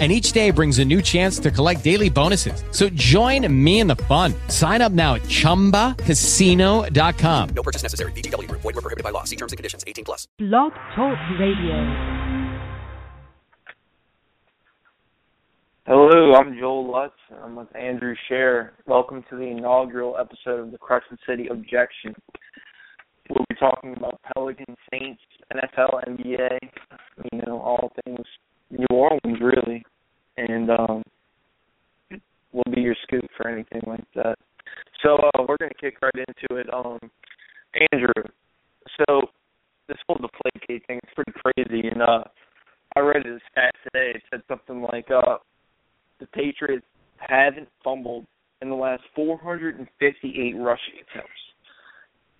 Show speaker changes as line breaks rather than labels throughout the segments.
and each day brings a new chance to collect daily bonuses. So join me in the fun. Sign up now at ChumbaCasino.com.
No purchase necessary. VGW. Void were prohibited by law. See terms and conditions. 18 plus.
Blog Talk Radio.
Hello, I'm Joel Lutz. I'm with Andrew Scherer. Welcome to the inaugural episode of the Crescent City Objection. We'll be talking about Pelicans, Saints, NFL, NBA, you know, all things New Orleans, really, and um, we'll be your scoop for anything like that. So uh, we're gonna kick right into it. Um, Andrew, so this whole Deflategate thing is pretty crazy, and uh, I read a stat today. It said something like uh, the Patriots haven't fumbled in the last 458 rushing attempts.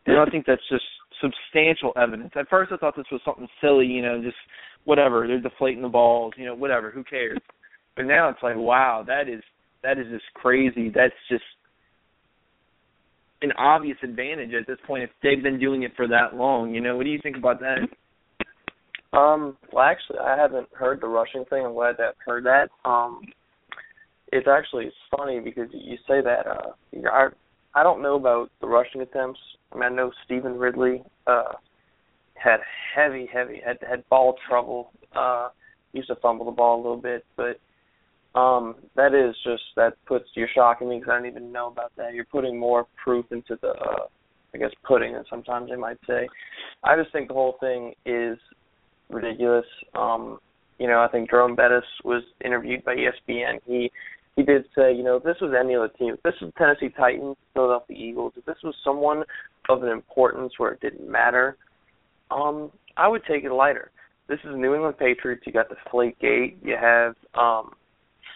And I think that's just substantial evidence. At first, I thought this was something silly, you know, just whatever. They're deflating the balls, you know, whatever. Who cares? But now it's like, wow, that is that is just crazy. That's just an obvious advantage at this point if they've been doing it for that long. You know, what do you think about that?
Um, well, actually, I haven't heard the rushing thing. I'm glad that heard that. Um, it's actually funny because you say that. Uh, I I don't know about the rushing attempts. I mean, I know Stevan Ridley uh, had heavy, heavy had had ball trouble. Uh, used to fumble the ball a little bit, but um, that is just that puts you're shocking me because I didn't even know about that. You're putting more proof into the, uh, I guess, pudding, and sometimes they might say. I just think the whole thing is ridiculous. Um, you know, I think Jerome Bettis was interviewed by ESPN. He he did say, you know, if this was any other team, if this was Tennessee Titans, Philadelphia Eagles, if this was someone of an importance where it didn't matter, um, I would take it lighter. This is New England Patriots. You got the Flake Gate. You have, um,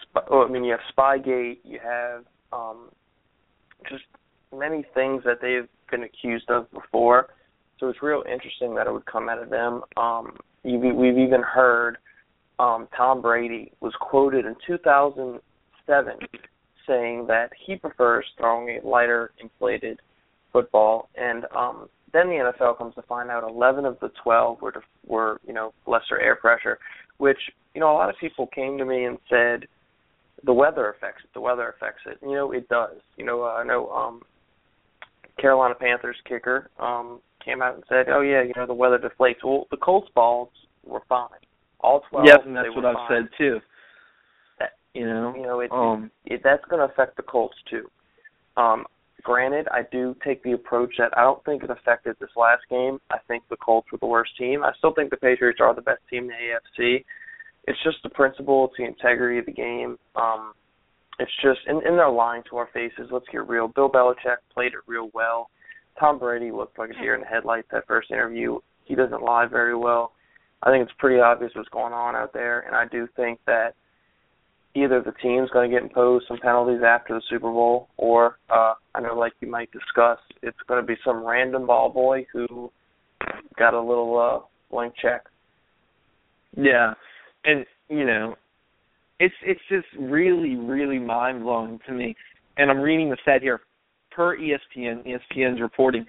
Sp- oh, I mean, you have Spygate. You have um, just many things that they've been accused of before. So it's real interesting that it would come out of them. Um, you've, we've even heard um, Tom Brady was quoted in 2007 saying that he prefers throwing a lighter inflated football, and um, then the NFL comes to find out 11 of the 12 were to, were you know lesser air pressure, which you know a lot of people came to me and said the weather affects it. The weather affects it. You know it does. You know uh, I know um, Carolina Panthers kicker um, came out and said, oh yeah, you know the weather deflates. Well, the Colts balls were fine. All 12.
Yes, and that's what
fine.
I've said too. You know,
you know it,
um,
it, it that's going to affect the Colts too. Um, Granted, I do take the approach that I don't think it affected this last game. I think the Colts were the worst team. I still think the Patriots are the best team in the AFC. It's just the principle, it's the integrity of the game. Um, it's just, and, and they're lying to our faces. Let's get real. Bill Belichick played it real well. Tom Brady looked like a deer in the headlights that first interview. He doesn't lie very well. I think it's pretty obvious what's going on out there, and I do think that either the team's going to get imposed some penalties after the Super Bowl, or uh, I know, like you might discuss, it's going to be some random ball boy who got a little uh, blank check.
Yeah, and you know, it's it's just really really mind blowing to me. And I'm reading the stat here per ESPN. ESPN's reporting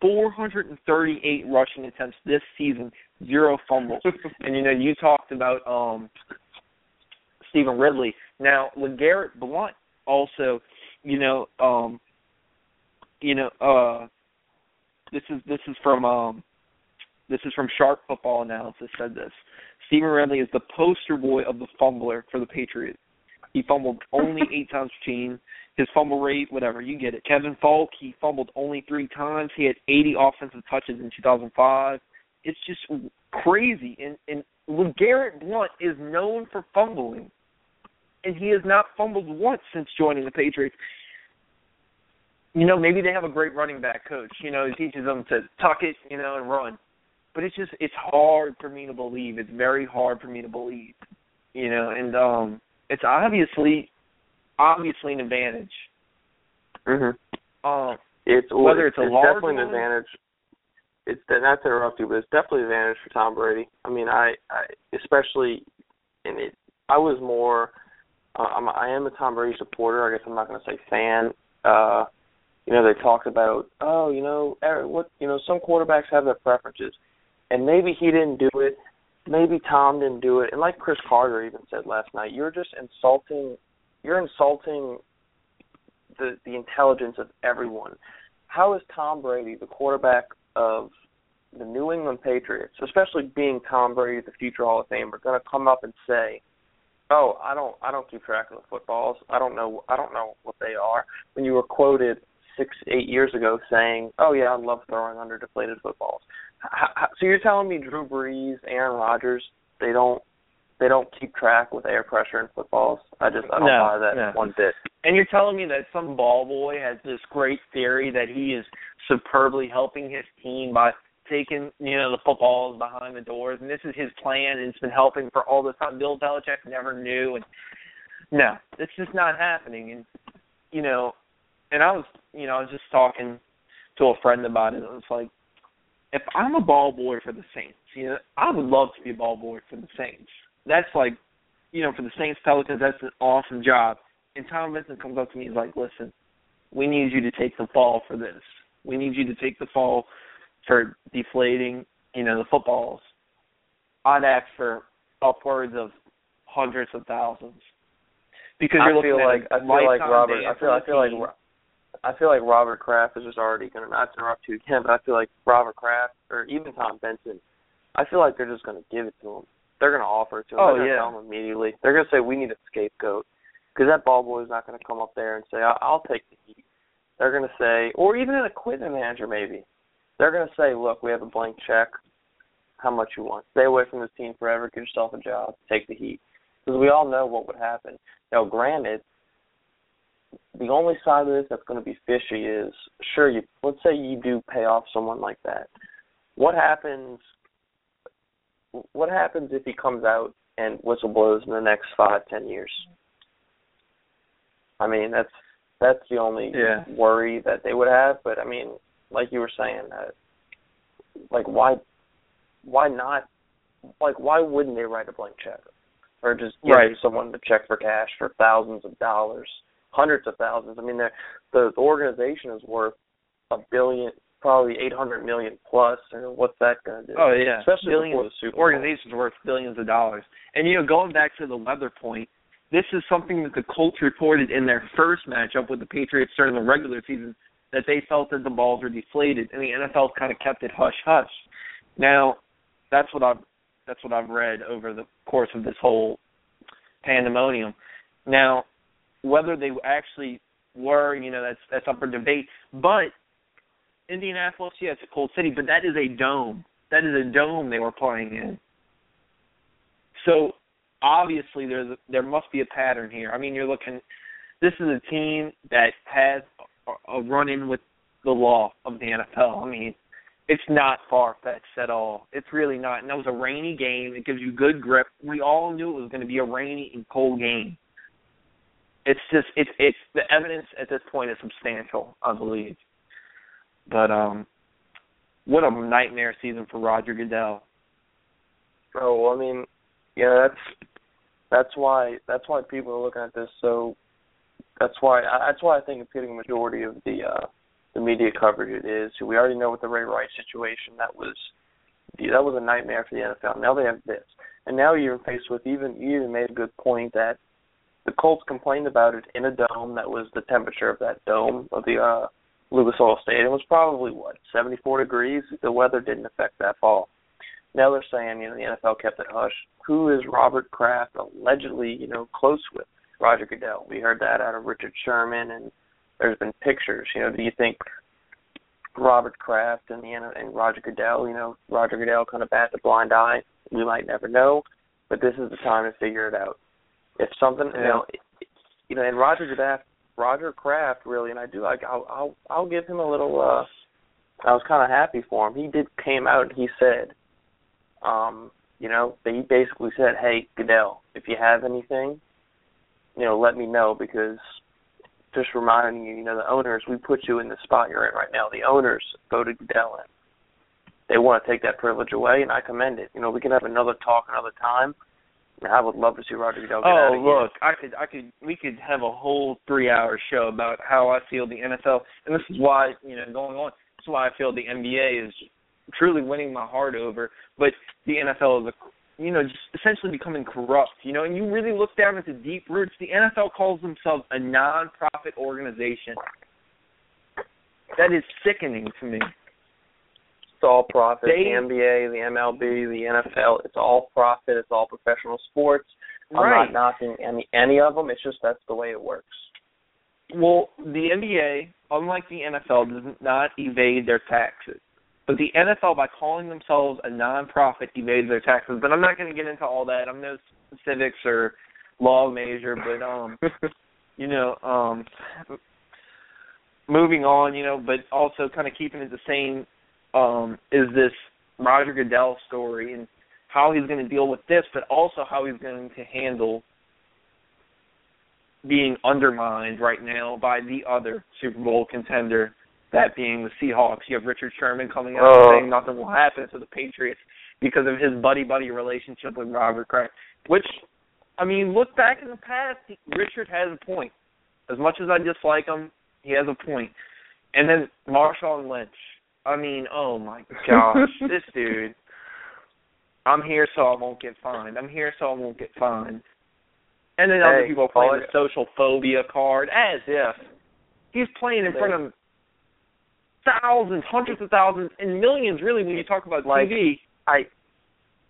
438 rushing attempts this season, zero fumbles. and you know, you talked about um Stevan Ridley. Now, LeGarrette Blount also, you know, um you know, uh this is this is from um this is from Sharp Football Analysis said this. Stevan Ridley is the poster boy of the fumbler for the Patriots. He fumbled only eight times per team. His fumble rate, whatever, you get it. Kevin Faulk, he fumbled only three times. He had 80 offensive touches in 2005. It's just crazy. And, and LeGarrette Blount is known for fumbling, and he has not fumbled once since joining the Patriots. You know, maybe they have a great running back coach. You know, he teaches them to tuck it, you know, and run. But it's just it's hard for me to believe. It's very hard for me to believe. You know, and um it's obviously obviously an advantage.
Mhm.
Um,
It's
Whether it's a
it's
large
definitely an advantage. it's not to interrupt you, but it's definitely an advantage for Tom Brady. I mean, I, I especially and it. I was more. Uh, I'm, I am a Tom Brady supporter. I guess I'm not going to say fan. Uh, you know, they talked about, oh, you know, what, you know, some quarterbacks have their preferences, and maybe he didn't do it. Maybe Tom didn't do it. And like Cris Carter even said last night, you're just insulting. You're insulting the the intelligence of everyone. How is Tom Brady, the quarterback of the New England Patriots, especially being Tom Brady, the future Hall of Famer, going to come up and say, "Oh, I don't, I don't keep track of the footballs. I don't know, I don't know what they are." When you were quoted six, eight years ago saying, "Oh yeah, I love throwing under deflated footballs." How, so you're telling me Drew Brees, Aaron Rodgers, they don't they don't keep track with air pressure in footballs. I just I don't
no,
buy that
no.
one bit.
And you're telling me that some ball boy has this great theory that he is superbly helping his team by taking you know the footballs behind the doors, and this is his plan, and it's been helping for all this time. Bill Belichick never knew, and no, it's just not happening. And you know, and I was you know I was just talking to a friend about it. And it's like if I'm a ball boy for the Saints, you know, I would love to be a ball boy for the Saints. That's like, you know, for the Saints Pelicans, that's an awesome job. And Tom Benson comes up to me is like, listen, we need you to take the fall for this. We need you to take the fall for deflating, you know, the footballs. I'd ask for upwards of hundreds of thousands. Because you're
I feel
looking
like
at
I feel like Robert. I feel I feel like. I feel like Robert Kraft is just already going to not to interrupt you again, but I feel like Robert Kraft or even Tom Benson, I feel like they're just going to give it to him. They're going to offer it to him.
Oh,
they're going to
yeah.
tell him immediately. They're going to say we need a scapegoat because that ball boy is not going to come up there and say I'll, I'll take the heat. They're going to say, or even an equipment manager maybe. They're going to say, look, we have a blank check. How much you want? Stay away from this team forever. Get yourself a job. Take the heat. Because we all know what would happen. Now, granted, the only side of this that's going to be fishy is sure you let's say you do pay off someone like that what happens what happens if he comes out and whistleblow's in the next five ten years i mean that's that's the only
Yeah.
worry that they would have but i mean like you were saying uh, like why why not like why wouldn't they write a blank check or just give
Right.
someone the check for cash for thousands of dollars hundreds of thousands. I mean, the the organization is worth a billion, probably eight hundred million plus. And what's that going to do?
Oh yeah,
especially
billions.
before the Super Bowl.
Organizations worth billions of dollars. And you know, going back to the weather point, this is something that the Colts reported in their first matchup with the Patriots during the regular season that they felt that the balls were deflated, and the NFL kind of kept it hush hush. Now, that's what I've that's what I've read over the course of this whole pandemonium. Now, whether they actually were, you know, that's that's up for debate. But Indianapolis, yeah, it's a cold city, but that is a dome. That is a dome they were playing in. So obviously there's there must be a pattern here. I mean, you're looking. This is a team that has a, a run in with the law of the NFL. I mean, it's not far fetched at all. It's really not. And that was a rainy game. It gives you good grip. We all knew it was going to be a rainy and cold game. It's just it's it's the evidence at this point is substantial, I believe. But um, what a nightmare season for Roger Goodell.
Oh well, I mean, yeah, that's that's why that's why people are looking at this. So that's why I- that's why I think it's getting a majority of the uh the media coverage. It is. We already know with the Ray Rice situation that was that was a nightmare for the NFL. Now they have this, and now you're faced with even you even made a good point that the Colts complained about it in a dome that was the temperature of that dome of the uh Lucas Oil Stadium was probably what 74 degrees. The weather didn't affect that fall. Now they're saying you know the NFL kept it hush. Who is Robert Kraft allegedly you know close with? Roger Goodell. We heard that out of Richard Sherman, and there's been pictures. You know, do you think Robert Kraft and the and Roger Goodell? You know, Roger Goodell kind of bats a blind eye. We might never know, but this is the time to figure it out. If something, you know, you know, and Roger Kraft, Roger Kraft really, and I do like, I'll, I'll, I'll give him a little. uh I was kind of happy for him. He did came out and he said, um, you know, that he basically said, "Hey Goodell, if you have anything, you know, let me know because just reminding you, you know, the owners, we put you in the spot you're in right now. The owners voted Goodell in. they want to take that privilege away, and I commend it. You know, we can have another talk another time. I would love to see Roger Goodell get
oh,
out
look, I could, I could, we could have a whole three-hour show about how I feel the NFL, and this is why, you know, going on. This is why I feel the NBA is truly winning my heart over, but the NFL is, a, you know, just essentially becoming corrupt. You know, and you really look down at the deep roots. The NFL calls themselves a non-profit organization. That is sickening to me.
It's all profit.
They-
the NBA, the MLB, the NFL. It's all profit. It's all professional sports. I'm
Right.
not knocking any any of them. It's just that's the way it works.
Well, the NBA, unlike the NFL, does not evade their taxes. But the NFL, by calling themselves a nonprofit, evades their taxes. But I'm not going to get into all that. I'm no civics or law major, but um, you know, um, moving on, you know, but also kind of keeping it the same um, is this Roger Goodell story and how he's going to deal with this, but also how he's going to handle being undermined right now by the other Super Bowl contender, that being the Seahawks. You have Richard Sherman coming out
Oh.
saying nothing will happen to the Patriots because of his buddy buddy relationship with Robert Kraft. Which, I mean, look back in the past, he- Richard has a point. As much as I dislike him, he has a point. And then Marshawn Lynch. I mean, oh my gosh, this dude. I'm here so I won't get fined. I'm here so I won't get fined. And then other people playing the social phobia card as if he's playing in front of thousands, hundreds of thousands, and millions really when you talk about
Like-
TV.
I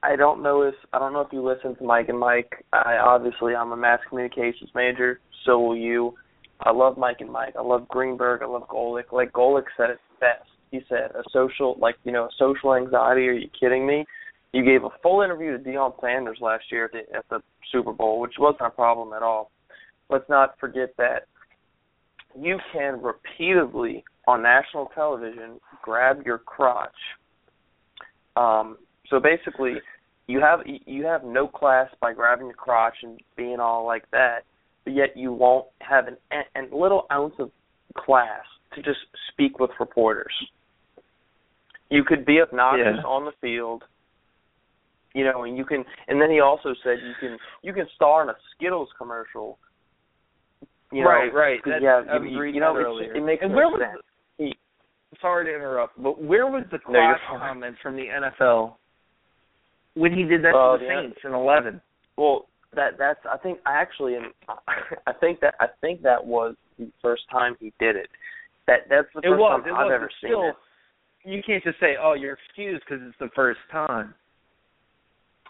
I don't know if I don't know if you listen to Mike and Mike. I obviously I'm a mass communications major, so will you. I love Mike and Mike. I love Greenberg. I love Golic. Like Golic said it best. He said a social like you know social anxiety. Are you kidding me? You gave a full interview to Deion Sanders last year at the, at the Super Bowl, which wasn't a problem at all. Let's not forget that you can repeatedly on national television grab your crotch. Um, so basically, you have you have no class by grabbing your crotch and being all like that, but yet you won't have an an little ounce of class to just speak with reporters. You could be obnoxious
Yeah.
on the field, you know, and you can. And then he also said you can you can star in a Skittles commercial. You know,
right, right. That,
you have-
I was
you-
reading
you know,
that earlier.
it makes
and
no
where was
sense. He-
sorry to interrupt, but where was the
No, you're
class
fine.
from the NFL when he did that
Uh,
to the
the-
Saints in eleven?
Well, that that's I think I actually am I think that I think that was the first time he did it. That that's the
It
first
was.
time I've
was.
ever seen
still,
it.
you can't just say, "Oh, you're excused" because it's the first time.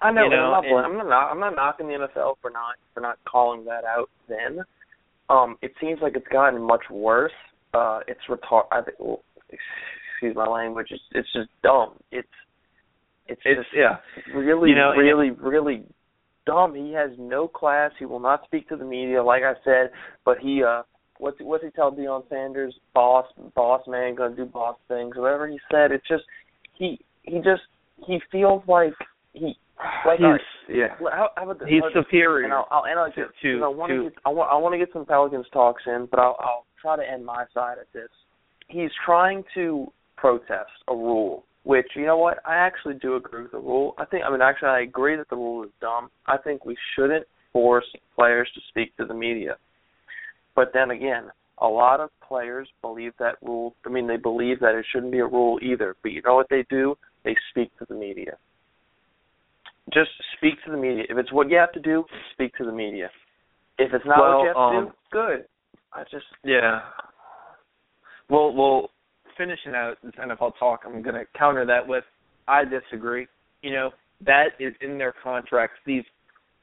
I know,
you know,
I'm not
and-
I'm not I'm not knocking the NFL for not for not calling that out then. Um it seems like it's gotten much worse. Uh it's retard I think well, excuse my language. It's it's just dumb. It's it's,
It's
just
yeah.
really,
You know,
really, really dumb. He has no class. He will not speak to the media, like I said. But he, uh, what's what's he tell Deion Sanders? Boss, boss man, gonna do boss things. Whatever he said, it's just he he just he feels like he like
He's,
right,
yeah.
how, how about this?
He's
How about this?
superior.
And I'll, I'll end on
to- to-
I want
to-
to get I want I want to get some Pelicans talks in, but I'll I'll try to end my side at this. He's trying to protest a rule, which you know what I actually do agree with the rule. I think I mean actually I agree that the rule is dumb. I think we shouldn't force players to speak to the media. But then again, a lot of players believe that rule. I mean, they believe that it shouldn't be a rule either. But you know what they do? They speak to the media just speak to the media. If it's what you have to do, speak to the media. If it's not
Well,
what you have to
um,
do, good. I just
Yeah. Well, well, finishing out this NFL talk, I'm going to counter that with I disagree. You know, that is in their contracts. These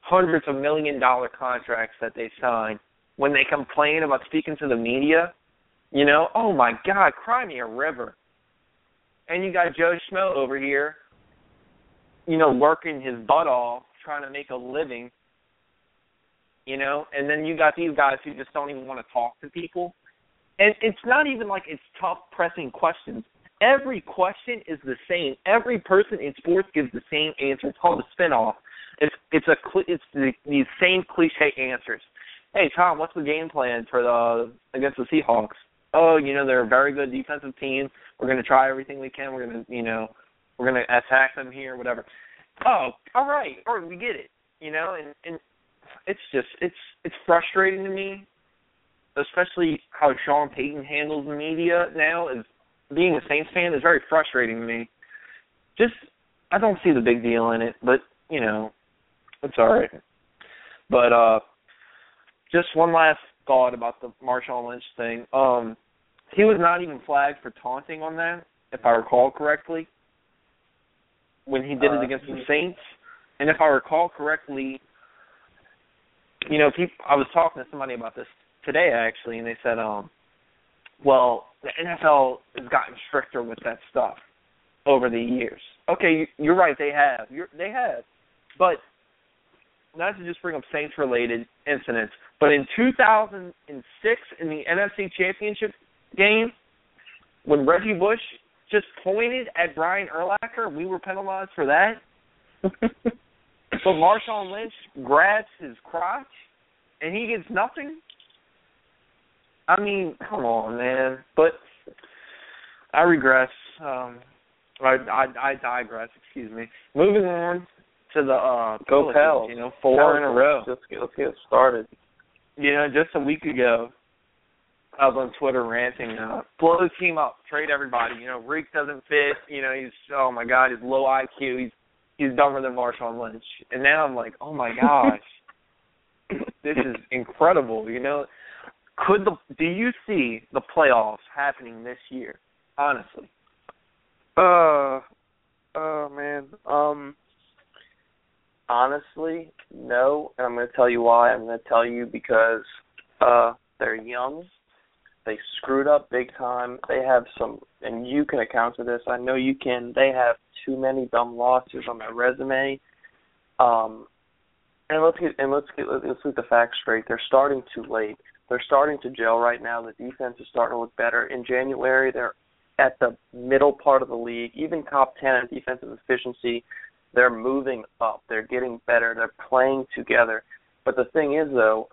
hundreds of million dollar contracts that they sign. When they complain about speaking to the media, you know, oh my God, cry me a river. And you got Joe Schmo over here, you know, working his butt off trying to make a living you know? And then you got these guys who just don't even want to talk to people. And it's not even like it's tough pressing questions. Every question is the same. Every person in sports gives the same answer. It's called a spin off it's it's a it's the, these same cliche answers. Hey tom what's the game plan for the against the seahawks? Oh you know they're a very good defensive team. We're going to try everything we can. We're going to you know we're gonna attack them here, whatever. Oh, all right, all right, we get it. You know, and and it's just it's it's frustrating to me, especially how Sean Payton handles the media now. Is being a Saints fan is very frustrating to me. Just I don't see the big deal in it, but you know, it's all right. But uh just one last thought about the Marshawn Lynch thing. Um he was not even flagged for taunting on that, if I recall correctly, when he did
Uh,
it against the Saints. And if I recall correctly, you know, people, I was talking to somebody about this today actually, and they said, um, well, the NFL has gotten stricter with that stuff over the years. Okay, you're right, they have. You're, they have, but not to just bring up Saints related incidents, but in 2006 in the NFC Championship game, when Reggie Bush just pointed at Brian Urlacher, we were penalized for that. but Marshawn Lynch grabs his crotch and he gets nothing. I mean, come on, man. But I regress. Um, I, I I digress. Excuse me. Moving on to the uh,
Go Pels.
You know, four in a row.
Let's get, let's get started.
You know, just a week ago, I was on Twitter ranting, uh, blow the team up, trade everybody. You know, Reek doesn't fit. You know, he's oh my god, he's low IQ. He's he's dumber than Marshawn Lynch. And now I'm like, oh my gosh, this is incredible. You know, could the do you see the playoffs happening this year? Honestly,
Uh, oh man. Um, honestly, no. And I'm going to tell you why. I'm going to tell you because uh, they're young. They screwed up big time. They have some, and you can account for this. I know you can. They have too many dumb losses on their resume. Um, and let's get and let's get let's get the facts straight. They're starting too late. They're starting to gel right now. The defense is starting to look better. In January, they're at the middle part of the league, even top 10 in defensive efficiency. They're moving up. They're getting better. They're playing together. But the thing is, though,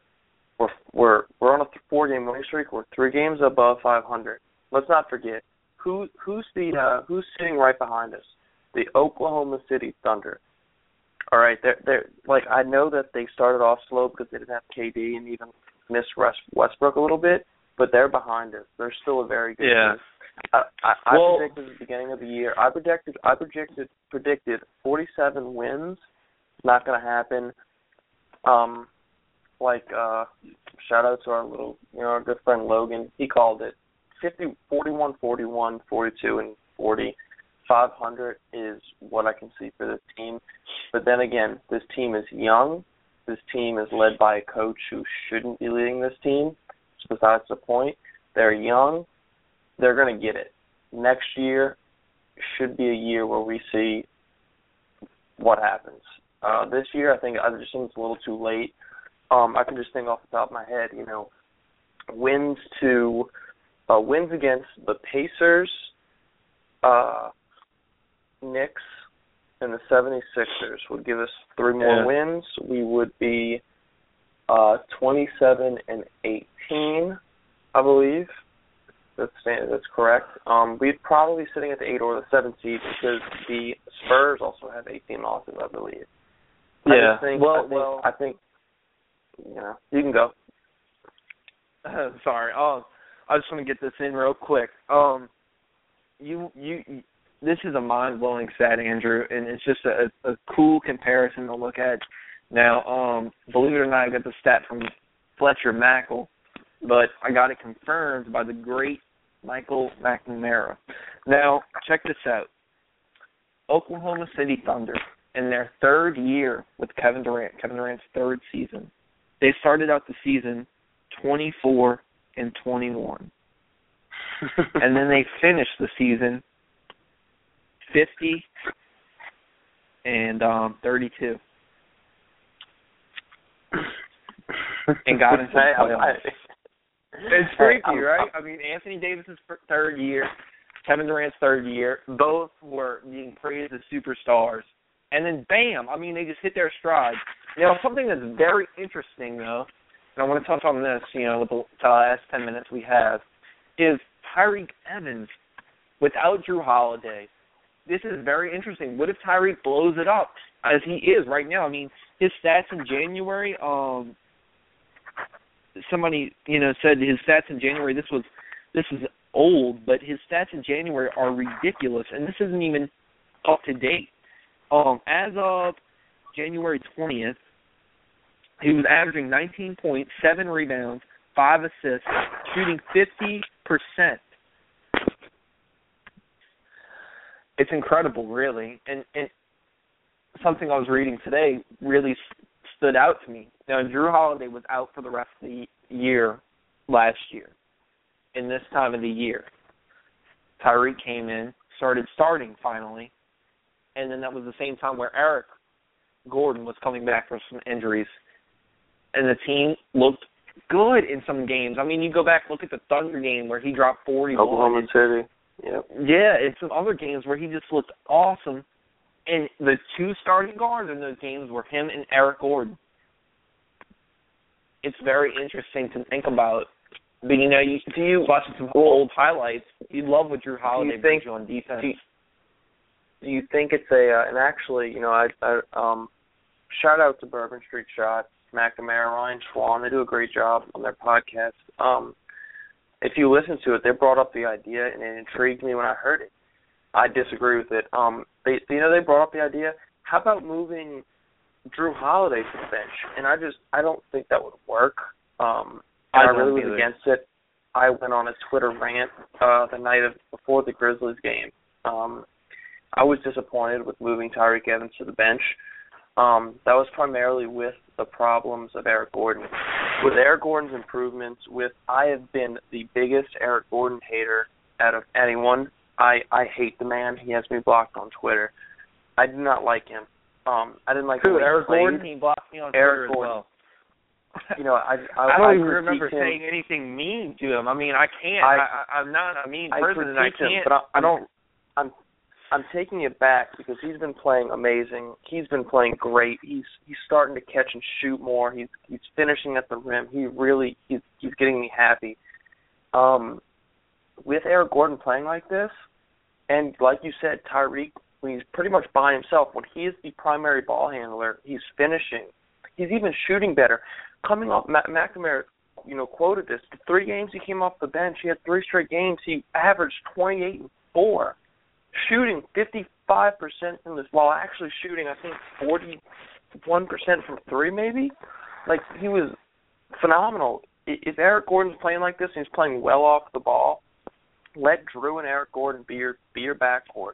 we're we're we're on a four-game winning streak. We're three games above 500. Let's not forget who who's the uh, who's sitting right behind us. The Oklahoma City Thunder. All right, they're they're like I know that they started off slow because they didn't have KD and even missed West, Westbrook a little bit, but they're behind us. They're still a very good
Yeah.
team. I, I, I
Well-
predicted at the beginning of the year. I predicted. I predicted. predicted 47 wins. Not going to happen. Um, like uh, shout out to our little, you know, our good friend Logan. He called it 50, 41, 41, 42, and 40. 500 is what I can see for this team. But then again, this team is young. This team is led by a coach who shouldn't be leading this team. It's besides the point. They're young they're going to get it. Next year should be a year where we see what happens. Uh, this year, I think I just think it's a little too late. Um, I can just think off the top of my head, you know, wins to uh, wins against the Pacers, uh, Knicks, and the 76ers would give us three more
Yeah.
wins. We would be uh, 27 and 18, I believe. That's that's correct. Um, we'd probably be sitting at the eight or the seven seed because the Spurs also have 18 losses, I believe.
Yeah.
just think,
Well-
I think,
well-
I think, you know, you can go.
sorry. Um, I just want to get this in real quick. Um, you, you, you this is a mind blowing stat, Andrew, and it's just a, a cool comparison to look at. Now, um, believe it or not, I got the stat from Fletcher Mackel, but I got it confirmed by the great Michael McNamara. Now, check this out. Oklahoma City Thunder, in their third year with Kevin Durant, Kevin Durant's third season, they started out the season 24 and 21. and then they finished the season 50 and um 32 and got into the
Hey, I-
playoffs.
I-
It's
Hey,
freaky,
I'm-
right?
I'm-
mean, Anthony Davis's third year, Kevin Durant's third year, both were being praised as superstars, and then bam! I mean, they just hit their stride. Now, something that's very interesting, though, and I want to touch on this, you know, with the last ten minutes we have, is Tyreke Evans without Jrue Holiday. this is very interesting. What if Tyreke blows it up as he is right now? I mean, his stats in January. Um, somebody you know said his stats in January. This was this is old, but his stats in January are ridiculous, and this isn't even up to date. Um, as of January twentieth, he was averaging 19 points, seven rebounds, five assists, shooting 50 percent. It's incredible, really, and and something I was reading today really stood out to me. Now, Jrue Holiday was out for the rest of the year last year. In this time of the year, Tyreke came in, started starting finally, and then that was the same time where Eric Gordon was coming back from some injuries, and the team looked good in some games. I mean, you go back look at the Thunder game where he dropped forty.
Oklahoma City. Yep.
Yeah, and some other games where he just looked awesome. And the two starting guards in those games were him and Eric Gordon. It's very interesting to think about. But you know, you do you watching some old highlights, you love what Jrue Holiday brings you on defense.
do you- Do you think it's a uh, and actually, you know, I, I um shout out to Bourbon Street Shots, McNamara, Ryan Schwan. They do a great job on their podcast. Um, if you listen to it, they brought up the idea and it intrigued me when I heard it. I disagree with it. Um, they, you know, they brought up the idea. How about moving Jrue Holiday to the bench? And I just, I don't think that would work. Um,
I
I, really was
either.
against it. I went on a Twitter rant uh, the night of before the Grizzlies game. Um, I was disappointed with moving Tyreke Evans to the bench. Um, that was primarily with the problems of Eric Gordon. With Eric Gordon's improvements, with I have been the biggest Eric Gordon hater out of anyone. I I hate the man. He has me blocked on Twitter. I do not like him. Um, I didn't like
Who, Eric
played.
Gordon? He blocked me on
Eric
Twitter
Gordon.
as well.
You know, I I,
I don't even remember
him.
saying anything mean to him. I mean, I can't.
I-
I, I, I'm not a mean
I
person, and I can't.
but I-
I don't.
I'm taking it back because he's been playing amazing. He's been playing great. He's he's starting to catch and shoot more. He's he's finishing at the rim. He really he's he's getting me happy. Um, with Eric Gordon playing like this, and like you said, Tyreke, when he's pretty much by himself, when he is the primary ball handler, he's finishing. He's even shooting better. Coming off, Ma- McNamara, you know, quoted this. The three games he came off the bench, he had three straight games. He averaged 28 and four shooting 55% in this while actually shooting I think 41% from three maybe. Like he was phenomenal. I- If Eric Gordon's playing like this and he's playing well off the ball, let Jrue and Eric Gordon be your be your backcourt.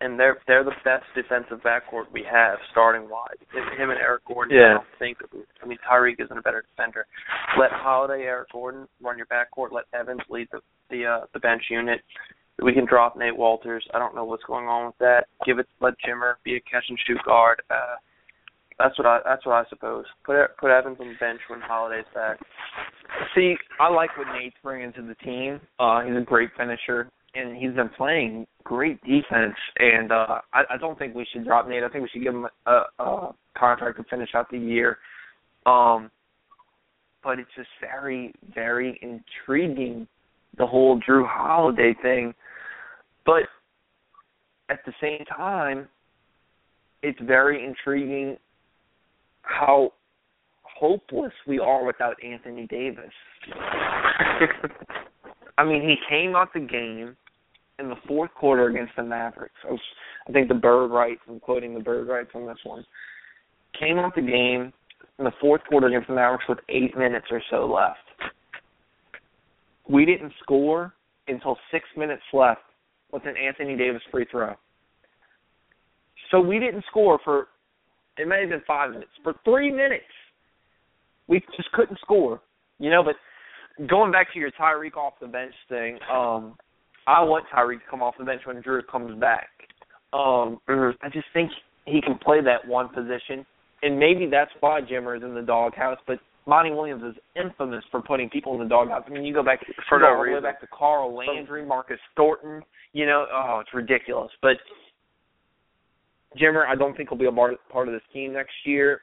And they're they're the best defensive backcourt we have starting wise. Him and Eric Gordon. I
Yeah.
don't think. I mean Tyreke isn't a better defender. Let Holiday, Eric Gordon run your backcourt. Let Evans lead the the uh, the bench unit. We can drop Nate Wolters. I don't know what's going on with that. Give it let Jimmer be a catch and shoot guard. Uh, that's what I that's what I suppose. Put put Evans on the bench when Holiday's back.
See, I like what Nate's bringing to the team. Uh, he's a great finisher, and he's been playing great defense. And uh, I, I don't think we should drop Nate. I think we should give him a, a contract to finish out the year. Um, but it's just very, very intriguing the whole Jrue Holiday thing. But at the same time, it's very intriguing how hopeless we are without Anthony Davis. I mean, he came out the game in the fourth quarter against the Mavericks. I, was, I think the Bird Writes, I'm quoting the Bird Writes on this one. Came out the game in the fourth quarter against the Mavericks with eight minutes or so left. We didn't score until six minutes left with an Anthony Davis free throw. So we didn't score for it may have been five minutes. For three minutes we just couldn't score. You know, but going back to your Tyreke off the bench thing, um, I want Tyreke to come off the bench when Jrue comes back. Um, I just think he can play that one position, and maybe that's why Jimmer is in the doghouse. But Monty Williams is infamous for putting people in the doghouse. I mean, you go back
For
you go
no
all the way back to Carl Landry, Marcus Thornton. You know, oh, it's ridiculous. But Jimmer, I don't think will be a part part of this team next year.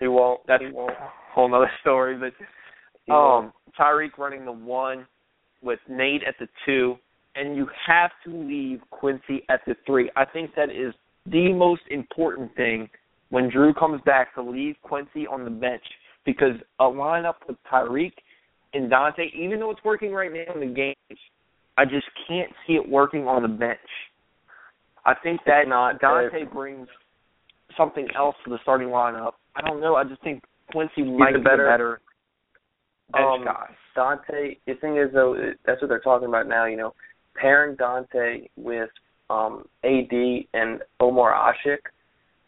He won't.
That's
he won't.
a whole nother story. But um, Tyreke running the one with Nate at the two, and you have to leave Quincy at the three. I think that is the most important thing when Jrue comes back to leave Quincy on the bench because a lineup with Tyreke and Dante, even though it's working right now in the games, I just can't see it working on the bench. I think that
not
Dante brings something else to the starting lineup. I don't know. I just think Quincy might be
better-
better bench
um,
guy.
Dante. The thing is, though, that's what they're talking about now. You know, pairing Dante with um AD and Omer Asik.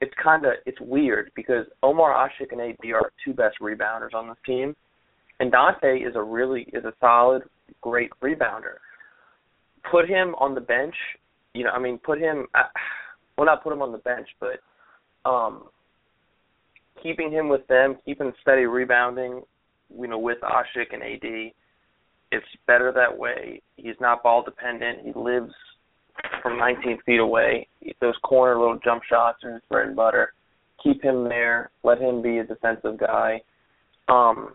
It's kind of it's weird because Omer Asik and AD are two best rebounders on this team, and Dante is a really is a solid, great rebounder. Put him on the bench. You know, I mean, put him. uh, Well, not put him on the bench, but um keeping him with them, keeping steady rebounding, you know, with Asik and AD, it's better that way. He's not ball dependent. He lives from 19 feet away. Those corner little jump shots are his bread and butter. Keep him there. Let him be a defensive guy. Um,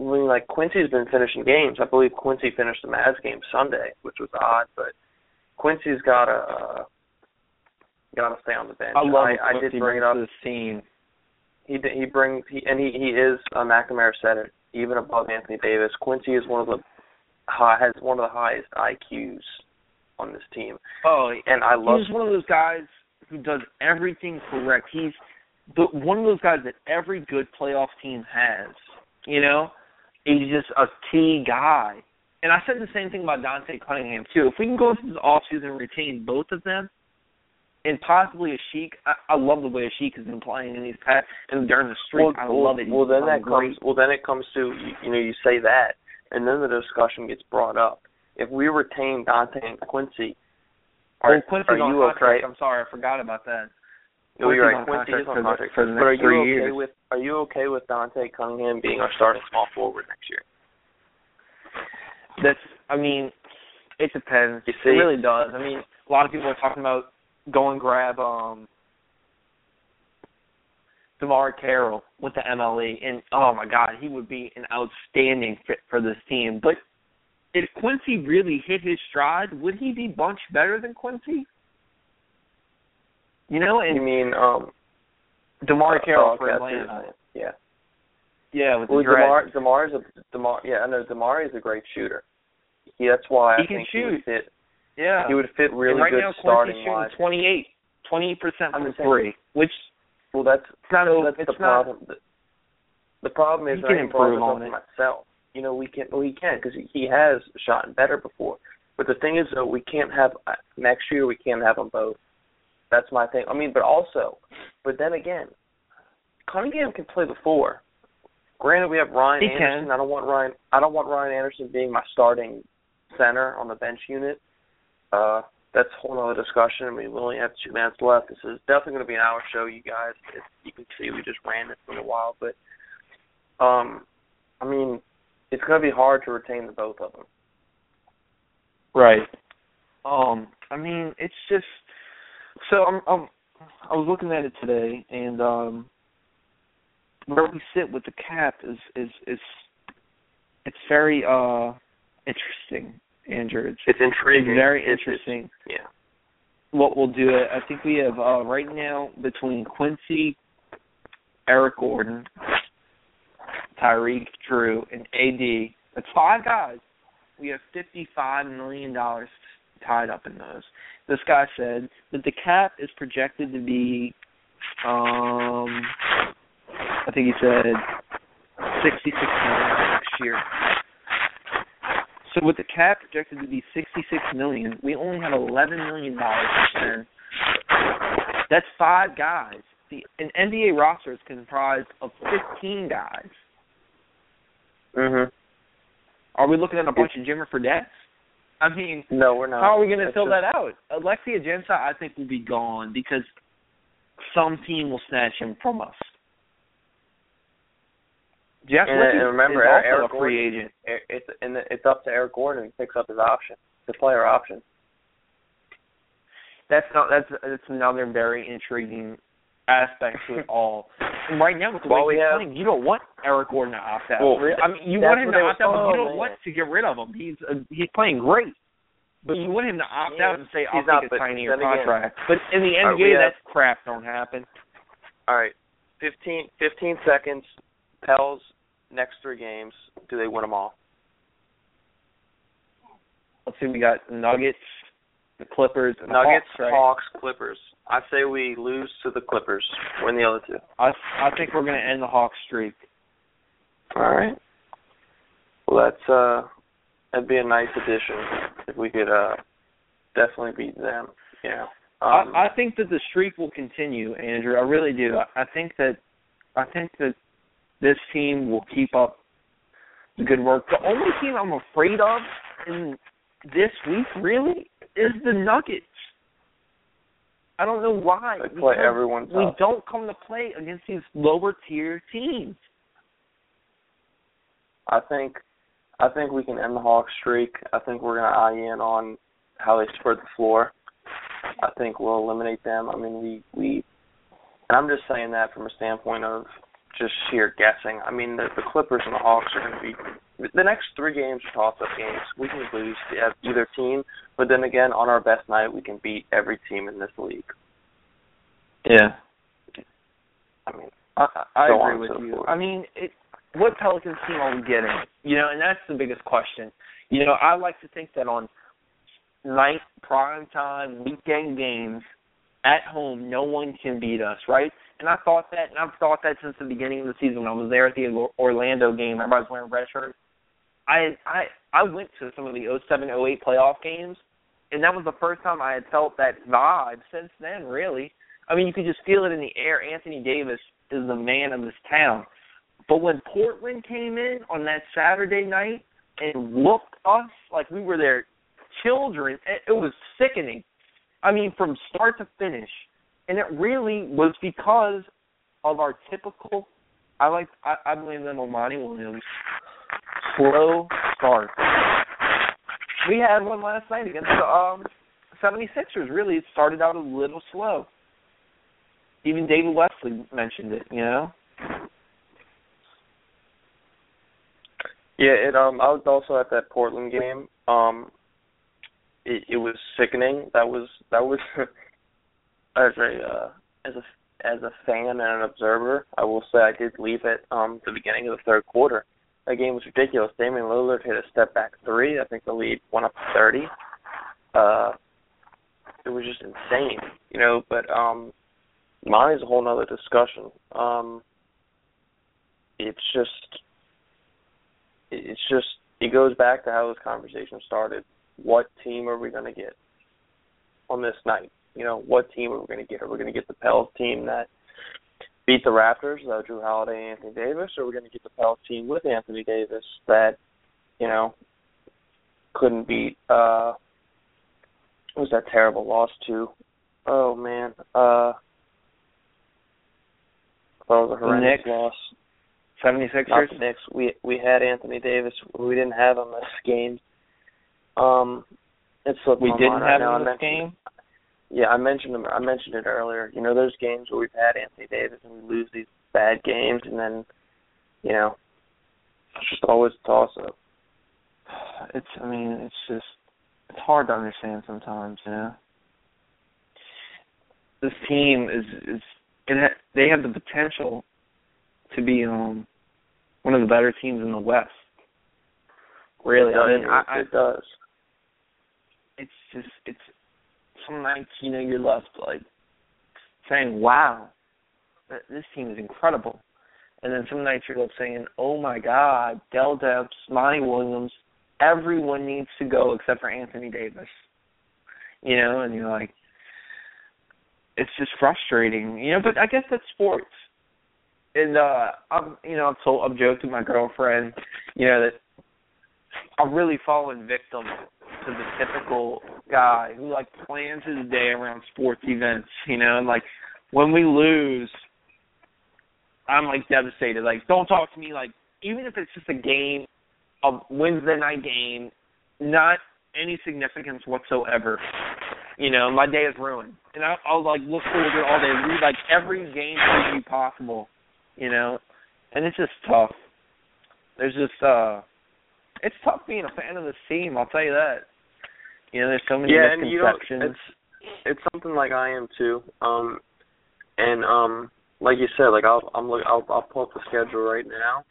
I mean, like Quincy's been finishing games. I believe Quincy finished the Mavs game Sunday, which was odd, but Quincy's got to uh, got to stay on the bench.
I love
I, I did bring it up
this team.
he d- he brings he and he he is uh, McNamara said it even above Anthony Davis. Quincy is one of the high, has one of the highest IQs on this team,
Oh,
and I love
he's one of those guys who does everything correct. He's the one of those guys that every good playoff team has. You know, he's just a key guy. And I said the same thing about Dante Cunningham too. If we can go through the offseason and retain both of them, and possibly a Sheik, I, I love the way Asik has been playing in these past and during the streak.
well,
I love it. He's
well then that
great.
comes well then it comes to you know you say that and then the discussion gets brought up. If we retain Dante and Quincy, are,
well, Quincy's
are
on
you
contract.
okay?
I'm sorry, I forgot about that.
No, you're right. Quincy is on
contract for the- for the
but are
next
you
three
okay
years.
with are you okay with Dante Cunningham being our starting small forward next year?
That's. I mean, it depends. It really does. I mean, a lot of people are talking about go and grab um DeMarre Carroll with the MLE, and oh my God, he would be an outstanding fit for this team. But if Quincy really hit his stride, would he be much better than Quincy? You know, and
You mean um
DeMarre
uh,
Carroll
oh,
for
okay, I see what
Atlanta.
Yeah.
Yeah, with
Well,
Dreads.
DeMarre, DeMarre's a DeMarre. Yeah, I know DeMarre is a great shooter. He, that's why
He
I
can
think he would
shoot.
fit.
Yeah.
He would fit really
and right
good
now,
starting wise.
shooting 28, 28%
I'm
from three, which
Well, that's
not.
that's
it's
the
not,
problem. The, the problem is I
can improve on it.
myself. You know, we can. He can because he, has shot better before. But the thing is, though, we can't have uh, next year. We can't have them both. That's my thing. I mean, but also, but then again, Cunningham can play the four. Granted, we have Ryan
He
Anderson.
can.
I don't want Ryan. I don't want Ryan Anderson being my starting center on the bench unit. Uh, that's a whole other discussion. I mean, we only have two minutes left. This is definitely going to be an hour show, you guys. As you can see, we just ran this for a while, but um, I mean, it's going to be hard to retain the both of them.
Right. Um, I mean, it's just so I'm, I'm I was looking at it today, and um, where we sit with the cap is is is it's very uh interesting, Andrew. It's
It's intriguing.
It's very
It's-
interesting.
it's- yeah.
what we'll do it. I think we have uh right now between Quincy, Eric Gordon, Tyreke, Jrue, and AD. That's five guys. We have fifty-five million dollars tied up in those. This guy said that the cap is projected to be, um, I think he said sixty-six million next year. So with the cap projected to be sixty-six million, we only have eleven million dollars to spend. That's five guys. The an NBA roster is comprised of fifteen guys.
Mhm.
Are we looking at a bunch of Jimmer Fredette? I mean,
No, we're not.
how are we going to fill
just-
that out? Alexis Ajinca, I think, will be gone because some team will snatch him from us. Jeff
And- and remember,
is also
Eric
a free
Gordon-
agent.
It's and it's up to Eric Gordon to picks up his option, the player option.
That's not that's that's another very intriguing aspect to it all. And right now with the
Well,
way he's
have-
playing, you don't want Eric Gordon to opt out.
Well,
I mean, you want him to opt out, but you don't
man.
want to get rid of him. He's uh, he's playing great. But you want him to opt
Yeah,
out and say, "I'll
not,
take
but
a tinier
then again-
contract." but in the
right,
NBA,
we have-
that crap don't happen.
All right, 15, 15 seconds. Pels next three games. Do they win them all?
Let's see, we got Nuggets, the Clippers, and the
Nuggets,
Hawks, right?
Hawks, Clippers. I say we lose to the Clippers. Win the other two.
I I think we're going to end the Hawks streak.
All right. Well, that's uh, that'd be a nice addition if we could uh, definitely beat them. Yeah. Um,
I, I think that the streak will continue, Andrew. I really do. I, I think that I think that this team will keep up the good work. The only team I'm afraid of in this week really is the Nuggets. I don't know why.
they play everyone
we don't come to play against these lower tier teams.
I think I think we can end the Hawks streak. I think we're gonna eye in on how they spread the floor. I think we'll eliminate them. I mean we we and I'm just saying that from a standpoint of just sheer guessing. I mean the the Clippers and the Hawks are gonna be the next three games are toss up games. We can lose to either team, but then again on our best night we can beat every team in this league.
Yeah.
I mean
I, I
So
agree with
so
you.
forth.
I mean, it, what Pelicans team are we getting? You know, and that's the biggest question. You know, I like to think that on night prime time weekend games at home, no one can beat us, right? And I thought that, and I've thought that since the beginning of the season. When I was there at the Orlando game, everybody's wearing red shirts. I I I went to some of the 07, 08 playoff games, and that was the first time I had felt that vibe since then. Really, I mean, you could just feel it in the air. Anthony Davis is the man of this town. But when Portland came in on that Saturday night and whooped us like we were their children, it, it was sickening. I mean, from start to finish. And it really was because of our typical, I like, I, I blame them on Monty Williams, slow start. We had one last night against the um, 76ers. Really, it started out a little slow. Even David Wesley mentioned it, you know?
Yeah, it um I was also at that Portland game. Um it it was sickening. That was that was as a uh as a as a fan and an observer, I will say I did leave at um the beginning of the third quarter. That game was ridiculous. Damian Lillard hit a step back three. I think the lead went up to thirty. Uh it was just insane. You know, but um Monty's a whole nother discussion. Um it's just it's just it goes back to how this conversation started. What team are we going to get on this night? You know, what team are we going to get? Are we going to get the Pels team that beat the Raptors, uh, Jrue Holiday, Anthony Davis, or are we going to get the Pels team with Anthony Davis that you know couldn't beat? uh what was that terrible loss to? Oh man, uh, that was a horrendous
Knicks.
loss.
76ers?
Not the Knicks. We we had Anthony Davis. We didn't have him this game. Um, it slipped
We didn't
mind right
have him in this game?
Yeah, I mentioned him. I mentioned it earlier. You know, those games where we've had Anthony Davis and we lose these bad games, and then, you know, it's just always a toss up.
It's, I mean, it's just, it's hard to understand sometimes, you know? This team is, is, it ha- they have the potential to be, um, one of the better teams in the West. Really,
it does.
I mean, I, I,
it does.
it's just it's some nights you know you're left like saying wow this team is incredible. And then some nights you're left saying oh my god Dell Demps Monty Williams everyone needs to go except for Anthony Davis. You know and you're like it's just frustrating you know but I guess that's sports. And uh I'm you know I've told I've joked with my girlfriend you know that I've really fallen victim to the typical guy who like plans his day around sports events, you know, and like when we lose I'm like devastated. Like don't talk to me like even if it's just a game a Wednesday night game, not any significance whatsoever. You know, my day is ruined. And I I'll like look forward to it all day, read like every game preview possible, you know. And it's just tough. There's just uh it's tough being a fan of this team, I'll tell you that. You know, there's so many
yeah, and you know,
misconceptions.
it's it's something like I am too. Um, and um, like you said, like I'll I'm look I'll I'll pull up the schedule right now.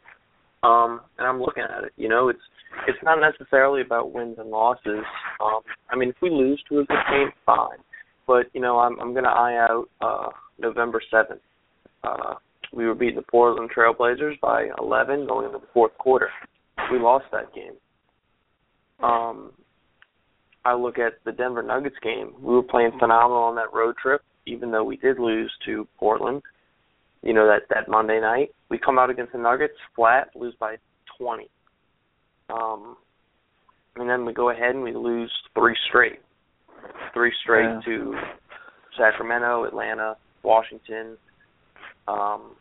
Um, and I'm looking at it. You know, it's it's not necessarily about wins and losses. Um, I mean, if we lose to a good team, fine. But you know, I'm I'm gonna eye out uh, November seventh. Uh, we were beating the Portland Trailblazers by 11 going into the fourth quarter. We lost that game. Um, I look at the Denver Nuggets game. We were playing phenomenal on that road trip, even though we did lose to Portland. You know that that Monday night, we come out against the Nuggets flat, lose by 20. Um, and then we go ahead and we lose three straight, three straight
Yeah.
to Sacramento, Atlanta, Washington. Um,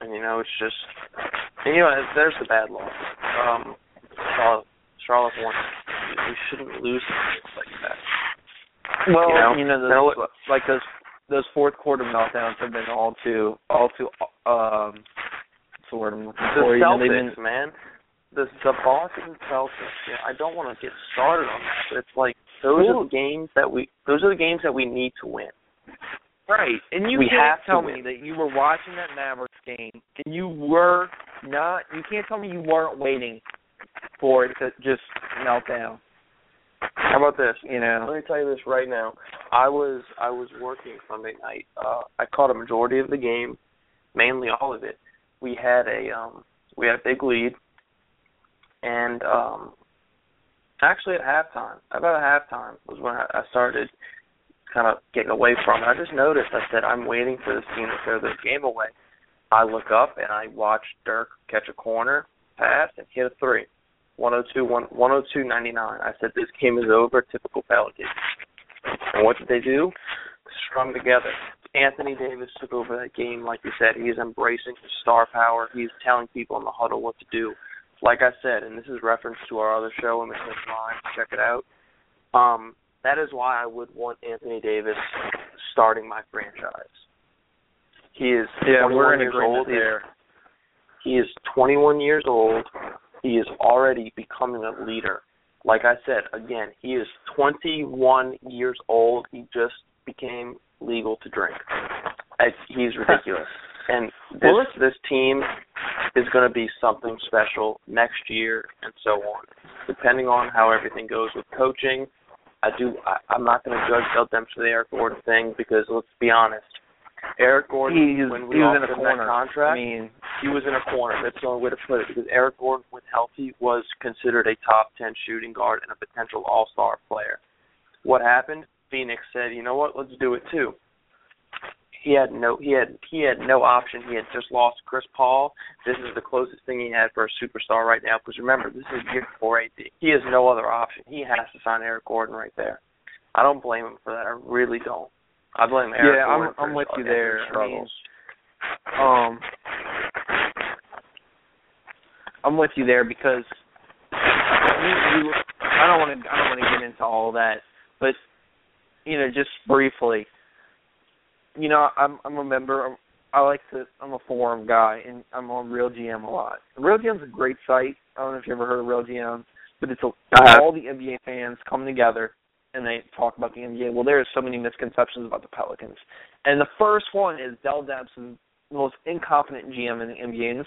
and you know it's just, and you know there's the bad loss. Um, Charlotte, Charlotte won. We shouldn't lose like that.
Well,
you know,
you know,
Now,
those, like those those fourth quarter meltdowns have been all too all too um what's the word I'm looking
The
for? You know,
Celtics,
been
man. The the Boston Celtics. Yeah, I don't want to get started on that, but it's like those are the games that we those are the games that we need to win.
Right. And you
We
can't
have to
tell me that you were watching that Mavericks game and you were not you can't tell me you weren't waiting for it to just melt down.
How about this?
You know.
Let me tell you this right now. I was I was working Sunday night. Uh I caught a majority of the game, mainly all of it. We had a um we had a big lead and um actually at halftime, about halftime was when I, I started kind of getting away from it. I just noticed I said I'm waiting for this team to throw this game away. I look up and I watch Dirk catch a corner, pass, and hit a three. 102 102.99. I said this game is over. Typical Pelicans. And what did they do? Strung together. Anthony Davis took over that game, like you said. He is embracing his star power. He's telling people in the huddle what to do. Like I said, and this is reference to our other show, in the Line. Check it out. Um, that is why I would want Anthony Davis starting my franchise. He is
Yeah,
21
we're in
years old. He is-
there.
He is 21 years old. He is already becoming a leader. Like I said, again, he is 21 years old. He just became legal to drink. It's, he's ridiculous. And this
Well,
this team is going to be something special next year and so on. Depending on how everything goes with coaching, I do. I, I'm not going to judge Dell Demps for the Eric Gordon thing because let's be honest, Eric Gordon
he's,
when we
he was in a
him that
corner.
contract,
I mean,
he was in a corner. That's the only way to put it. Because Eric Gordon, when healthy, was considered a top ten shooting guard and a potential All Star player. What happened? Phoenix said, "You know what? Let's do it too." He had no he had he had no option. He had just lost Chris Paul. This is the closest thing he had for a superstar right now. Because remember, this is year four AD. He has no other option. He has to sign Eric Gordon right there. I don't blame him for that. I really don't. I blame Eric
Yeah, I'm-
for
I'm with you there. I mean,
Struggles.
um, I'm with you there because you, you, I don't want to. I don't want to get into all that, but you know, just briefly, you know, I'm I'm a member. I like to. I'm a forum guy, and I'm on Real GM a lot. Real GM's a great site. I don't know if you ever heard of Real GM, but it's a,
have.
all the NBA fans come together and they talk about the NBA. Well, there are so many misconceptions about the Pelicans, and the first one is Dell Demps is the most incompetent GM in the NBA. And this,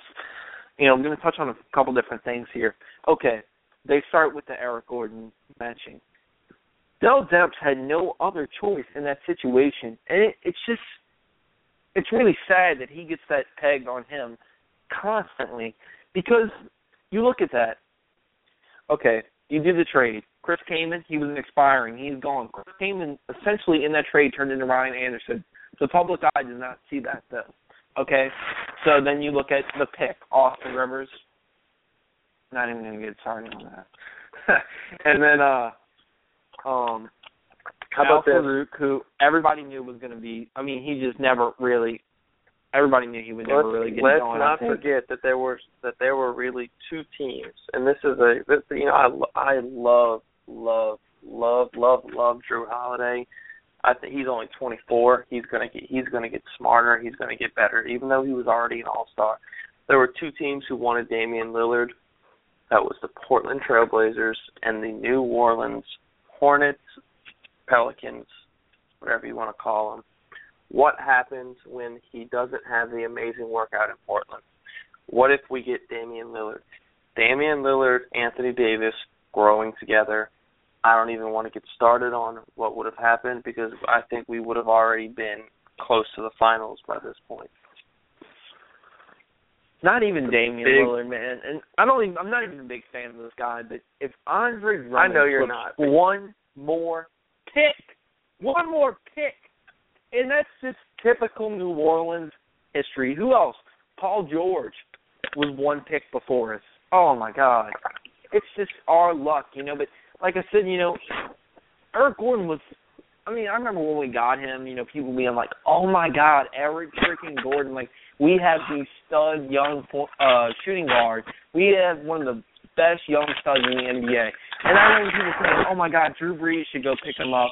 you know, I'm going to touch on a couple different things here. Okay, they start with the Eric Gordon benching. Dell Demps had no other choice in that situation, and it, it's just it's really sad that he gets that pegged on him constantly because you look at that. Okay, you do the trade. Chris Kaman, he was expiring. He's gone. Chris Kaman essentially in that trade turned into Ryan Anderson. The public eye did not see that though. Okay, so then you look at the pick, Austin Rivers. Not even gonna get started on that. and then uh, um,
How about
Al? Farouq, who everybody knew was going to be. I mean, he just never really. Everybody knew he would never
let's,
really get
let's
going. I
not forget that there were that there were really two teams, and this is a this you know I I love love love love love Jrue Holiday. I think he's only 24. He's gonna get he's gonna get smarter. He's gonna get better. Even though he was already an All Star, there were two teams who wanted Damian Lillard. that was the Portland Trailblazers and the New Orleans Hornets, Pelicans, whatever you want to call them. What happens when he doesn't have the amazing workout in Portland? What if we get Damian Lillard? Damian Lillard, Anthony Davis growing together. I don't even want to get started on what would have happened because I think we would have already been close to the finals by this point.
Not even Damian
big-
Lillard, man. And I don't even I'm not even a big fan of this guy, but if Andre Drummond
I know you're not,
one more pick. One more pick. And that's just typical New Orleans history. Who else? Paul George was one pick before us. Oh my God. It's just our luck, you know, but like I said, you know, Eric Gordon was I mean, I remember when we got him, you know, people being like, "Oh my God, Eric freaking Gordon!" Like, we have these stud young uh shooting guards. We have one of the best young studs in the NBA. And I remember people saying, "Oh my God, Drew Brees should go pick him up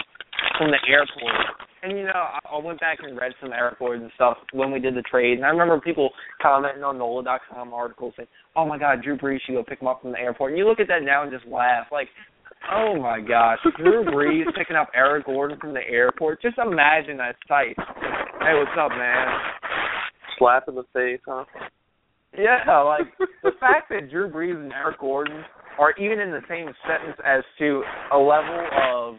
from the airport." And you know, I, I went back and read some Eric Gordon stuff when we did the trade, and I remember people commenting on NOLA.com articles saying, "Oh my God, Drew Brees should go pick him up from the airport." And you look at that now and just laugh, like, "Oh my gosh, Drew Brees picking up Eric Gordon from the airport." Just imagine that sight. Hey, what's up, man?
Slap in the face, huh?
Yeah, like the fact that Drew Brees and Eric Gordon are even in the same sentence as to a level of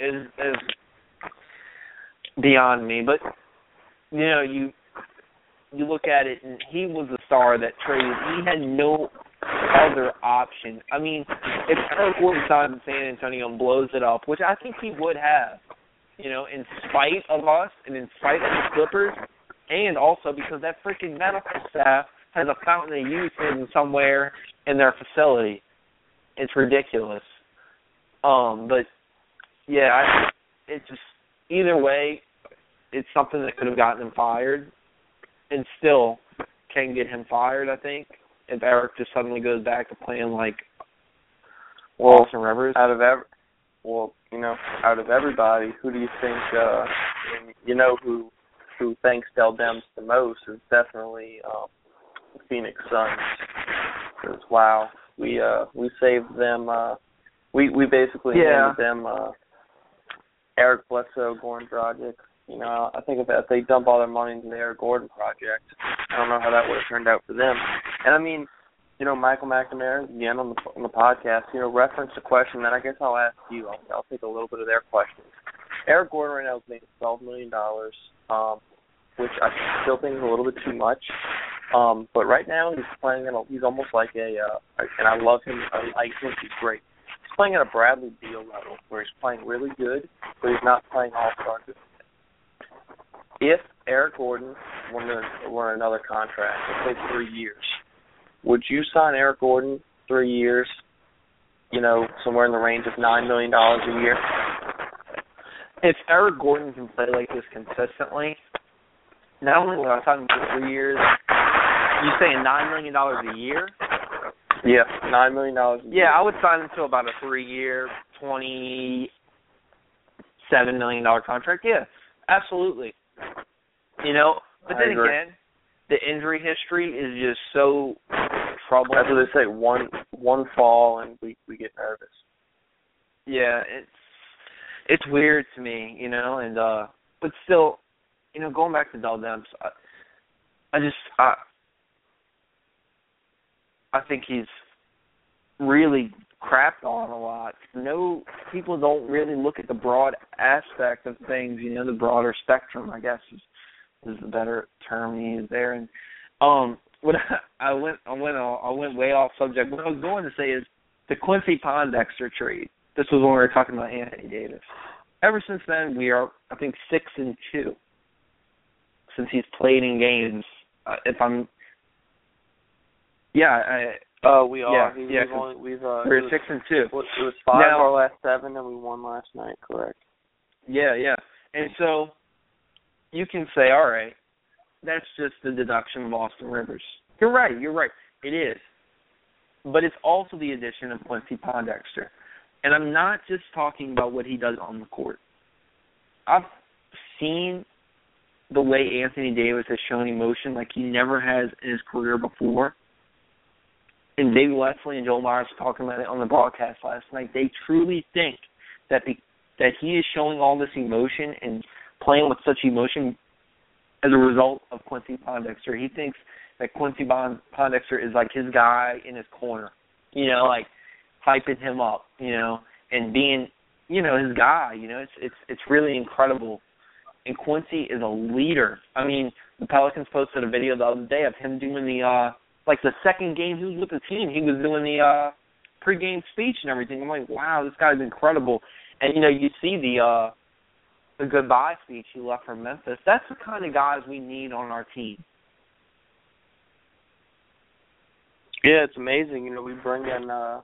is is beyond me. But you know, you you look at it, and he was the star that traded. He had no other option. I mean, if Eric Gordon signed in San Antonio and blows it up, which I think he would have, you know, in spite of us and in spite of the Clippers, and also because that freaking medical staff has a fountain of youth hidden somewhere in their facility. It's ridiculous. Um, but yeah, I, it's just either way, it's something that could have gotten him fired, and still can get him fired. I think if Eric just suddenly goes back to playing like
Well,
Austin Rivers.
out of every, well, you know, out of everybody, who do you think? uh You know who who thanks Dell Demps the most is definitely um, Phoenix Suns. 'Cause, wow, we uh we saved them. uh We we basically
Yeah.
named them uh Eric Bledsoe Gordon Project. You know, I think if, if they dump all their money into the Eric Gordon project, I don't know how that would have turned out for them. And I mean, you know, Michael McNamara again on the on the podcast, you know, referenced a question that I guess I'll ask you. I'll, I'll take a little bit of their questions. Eric Gordon right now is making twelve million dollars, um, which I still think is a little bit too much. Um, but right now he's playing at a, he's almost like a uh, and I love him. I, I think he's great. He's playing at a Bradley Beal level where he's playing really good, but he's not playing all star. If Eric Gordon in, were in another contract, let's say three years, would you sign Eric Gordon three years? You know, somewhere in the range of nine million dollars a year.
If Eric Gordon can play like this consistently, not only will I him for three years, you saying nine million dollars a year?
Yeah, nine million dollars.
Yeah, I would sign him to about a three-year, twenty-seven million dollar contract. Yeah, absolutely. You know, but
I
then
agree.
again, the injury history is just so troubling.
That's what they say. One one fall and we we get nervous.
yeah, it's it's weird to me, you know, and uh but still, you know, going back to Dell Demps, I, I just I I think he's really crapped on a lot. No people don't really look at the broad aspect of things, you know, the broader spectrum, I guess is is the better term to use there. And um what I, I went I went I went way off subject. What I was going to say is the Quincy Pondexter trade. This was when we were talking about Anthony Davis. Ever since then, we are I think six and two. Since he's played in games, uh, if I'm, yeah, I,
Uh, we are.
Yeah, yeah,
We've, only, we've uh,
we're
was,
six and two.
It was, five
Now-
of our last seven, and we won last night. Correct.
Yeah, yeah. And so you can say, all right, that's just the deduction of Austin Rivers. You're right. You're right. It is. But it's also the addition of Quincy Pondexter. And I'm not just talking about what he does on the court. I've seen the way Anthony Davis has shown emotion like he never has in his career before. and David Wesley and Joel Meyers were talking about it on the broadcast last night. They truly think that the that he is showing all this emotion and playing with such emotion as a result of Quincy Pondexter. He thinks that Quincy Pondexter is like his guy in his corner, you know, like hyping him up, you know, and being, you know, his guy. You know, it's it's it's really incredible. And Quincy is a leader. I mean, the Pelicans posted a video the other day of him doing the uh like the second game he was with the team, he was doing the uh pregame speech and everything. I'm like, wow, this guy's incredible. And you know, you see the uh the goodbye speech he left for Memphis. That's the kind of guys we need on our team.
Yeah, it's amazing. You know, we bring in uh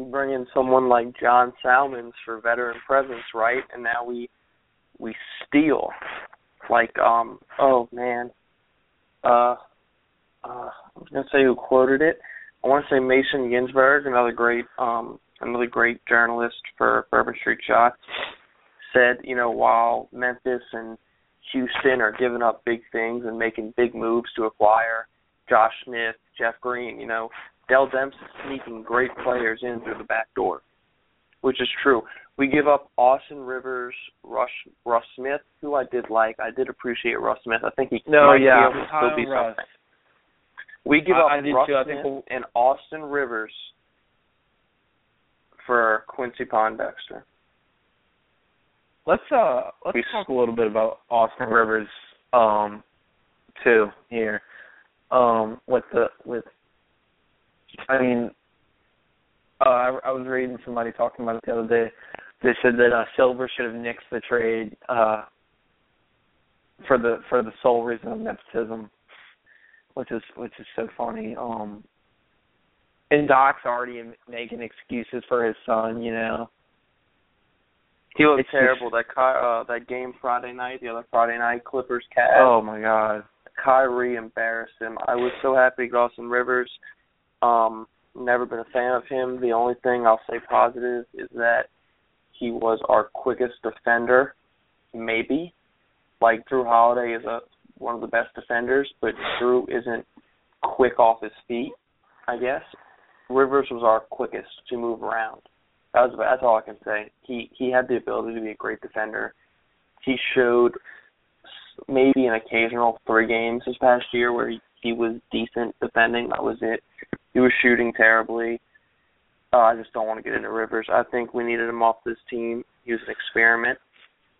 we bring in someone like John Salmons for veteran presence, right? And now we we steal. Like um oh man. Uh uh I was gonna say who quoted it. I wanna say Mason Ginsberg, another great um another great journalist for Bourbon Street Shots, said, you know, while Memphis and Houston are giving up big things and making big moves to acquire Josh Smith, Jeff Green, you know, Dell Demps is sneaking great players in through the back door, which is true. We give up Austin Rivers, Rush, Russ Smith, who I did like. I did appreciate Russ Smith. I think he
no,
might
yeah,
be able to still be
Russ.
something. We give
I-
up
I
Russ
too. I
Smith
think we'll-
and Austin Rivers for Quincy Pondexter.
Let's uh let's
We-
talk a little bit about Austin Rivers um too here. Um with the with I mean uh I, I was reading somebody talking about it the other day. They said that uh Silver should have nixed the trade uh for the for the sole reason of nepotism. Which is which is so funny. Um and Doc's already making excuses for his son, you know.
He looked
It's just-
terrible. That Ky- uh, that game Friday night, the other Friday night, Clippers Cavs.
Oh my god.
Kyrie embarrassed him. I was so happy Austin Rivers. Um, never been a fan of him. The only thing I'll say positive is that he was our quickest defender, maybe. Like Jrue Holiday is a one of the best defenders, but Jrue isn't quick off his feet. I guess Rivers was our quickest to move around. That was that's all I can say. He he had the ability to be a great defender. He showed maybe an occasional three games this past year where he, he was decent defending. That was it. He was shooting terribly. Uh, I just don't want to get into Rivers. I think we needed him off this team. He was an experiment,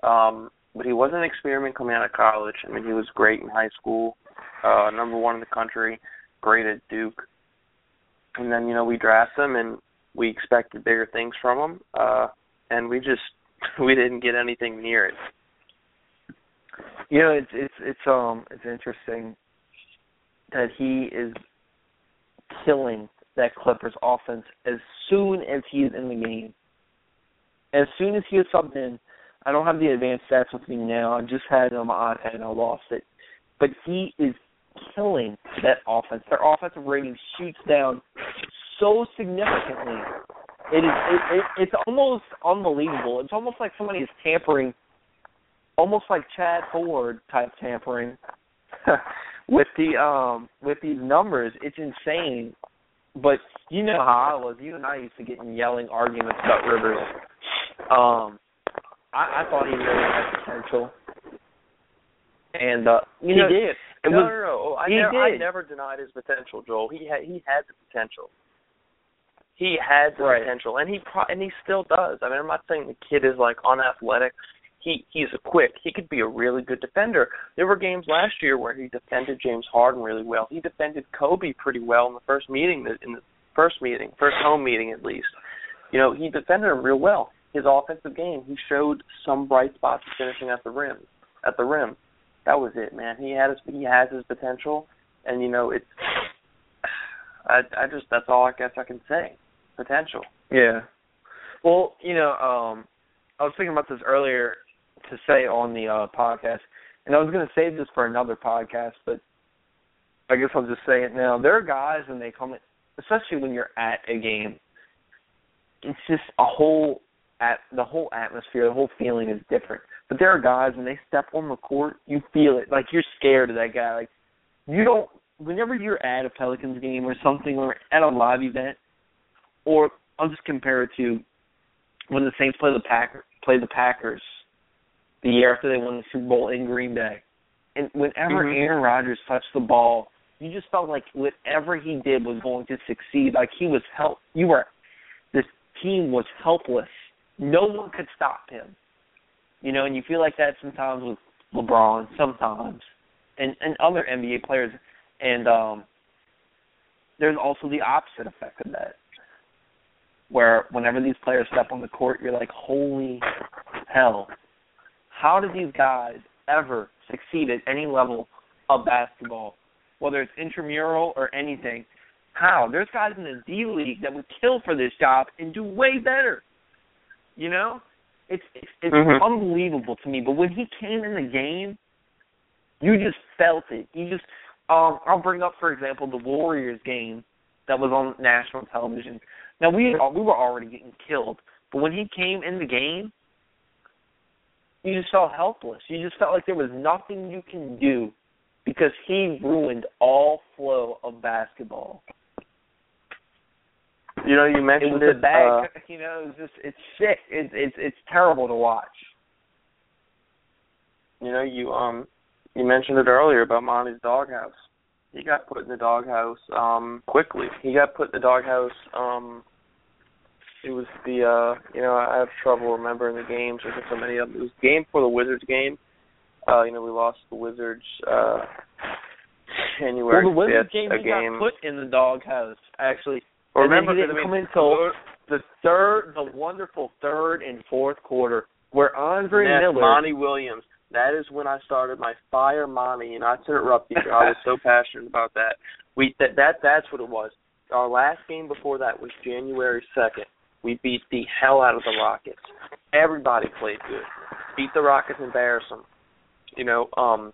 um, but he wasn't an experiment coming out of college. I mean, he was great in high school, uh, number one in the country, great at Duke, and then you know we draft him and we expected bigger things from him, uh, and we just we didn't get anything near it.
You know, it's it's it's um it's interesting that he is killing that Clippers offense as soon as he's in the game. As soon as he is subbed in, I don't have the advanced stats with me now. I just had it on my iPad and I lost it. But he is killing that offense. Their offensive rating shoots down so significantly. It is it, it it's almost unbelievable. It's almost like somebody is tampering almost like Chad Ford type tampering with the um with these numbers. It's insane. But you know how I was. You and I used to get in yelling arguments about Rivers. Um I, I thought he really had potential. And uh you know
he did.
it
no,
was-
no, no. I
he
never, I never denied his potential, Joel. He had he had the potential. He had the
Right.
potential, and he pro- and he still does. I mean, I'm not saying the kid is like unathletic. He he's a quick. He could be a really good defender. There were games last year where he defended James Harden really well. He defended Kobe pretty well in the first meeting. In the first meeting, first home meeting at least. You know, he defended him real well. His offensive game, he showed some bright spots finishing at the rim. At the rim, that was it, man. He had his he has his potential, and you know it's. I I just that's all I guess I can say. Potential.
Yeah. Well, you know, um I was thinking about this earlier to say on the uh podcast and I was gonna save this for another podcast, but I guess I'll just say it now. There are guys when they come especially when you're at a game, it's just a whole at the whole atmosphere, the whole feeling is different. But there are guys when they step on the court, you feel it. Like you're scared of that guy. Like you don't whenever you're at a Pelicans game or something, or at a live event, or I'll just compare it to when the Saints play the Packer play the Packers the year after they won the Super Bowl in Green Bay. And whenever
Mhm.
Aaron Rodgers touched the ball, you just felt like whatever he did was going to succeed. Like he was help you were this team was helpless. No one could stop him. You know, and you feel like that sometimes with LeBron, sometimes. And and other NBA players. And um there's also the opposite effect of that. Where whenever these players step on the court, you're like, Holy hell. How did these guys ever succeed at any level of basketball? Whether it's intramural or anything. How? There's guys in the D League that would kill for this job and do way better. You know? It's it's, it's
Mhm.
unbelievable to me. But when he came in the game, you just felt it. You just um I'll bring up for example the Warriors game that was on national television. Now we we were already getting killed, but when he came in the game, you just felt helpless. You just felt like there was nothing you can do because he ruined all flow of basketball.
You know, you
It
mentioned
was
it.
a bad,
uh,
you know, it's just it's sick. It's it's it's terrible to watch.
you know, you um, you mentioned it earlier about Monty's doghouse. He got put in the doghouse um quickly. He got put in the doghouse. Um, it was the uh, you know, I have trouble remembering the games. There's so many of them. It was the game for the Wizards game. Uh, you know, we lost the Wizards uh January
well, the Wizards
5th,
game
a game.
got put in the doghouse actually.
Or
and then
remember,
he didn't
I mean,
come in until the third, the wonderful third and fourth quarter, where Andre
Yes,
Miller.
Monty Williams. That is when I started my fire Monty, and not to interrupt you. I was so passionate about that. We that that that's what it was. Our last game before that was January second. We beat the hell out of the Rockets. Everybody played good. Beat the Rockets, embarrass them. You know, um,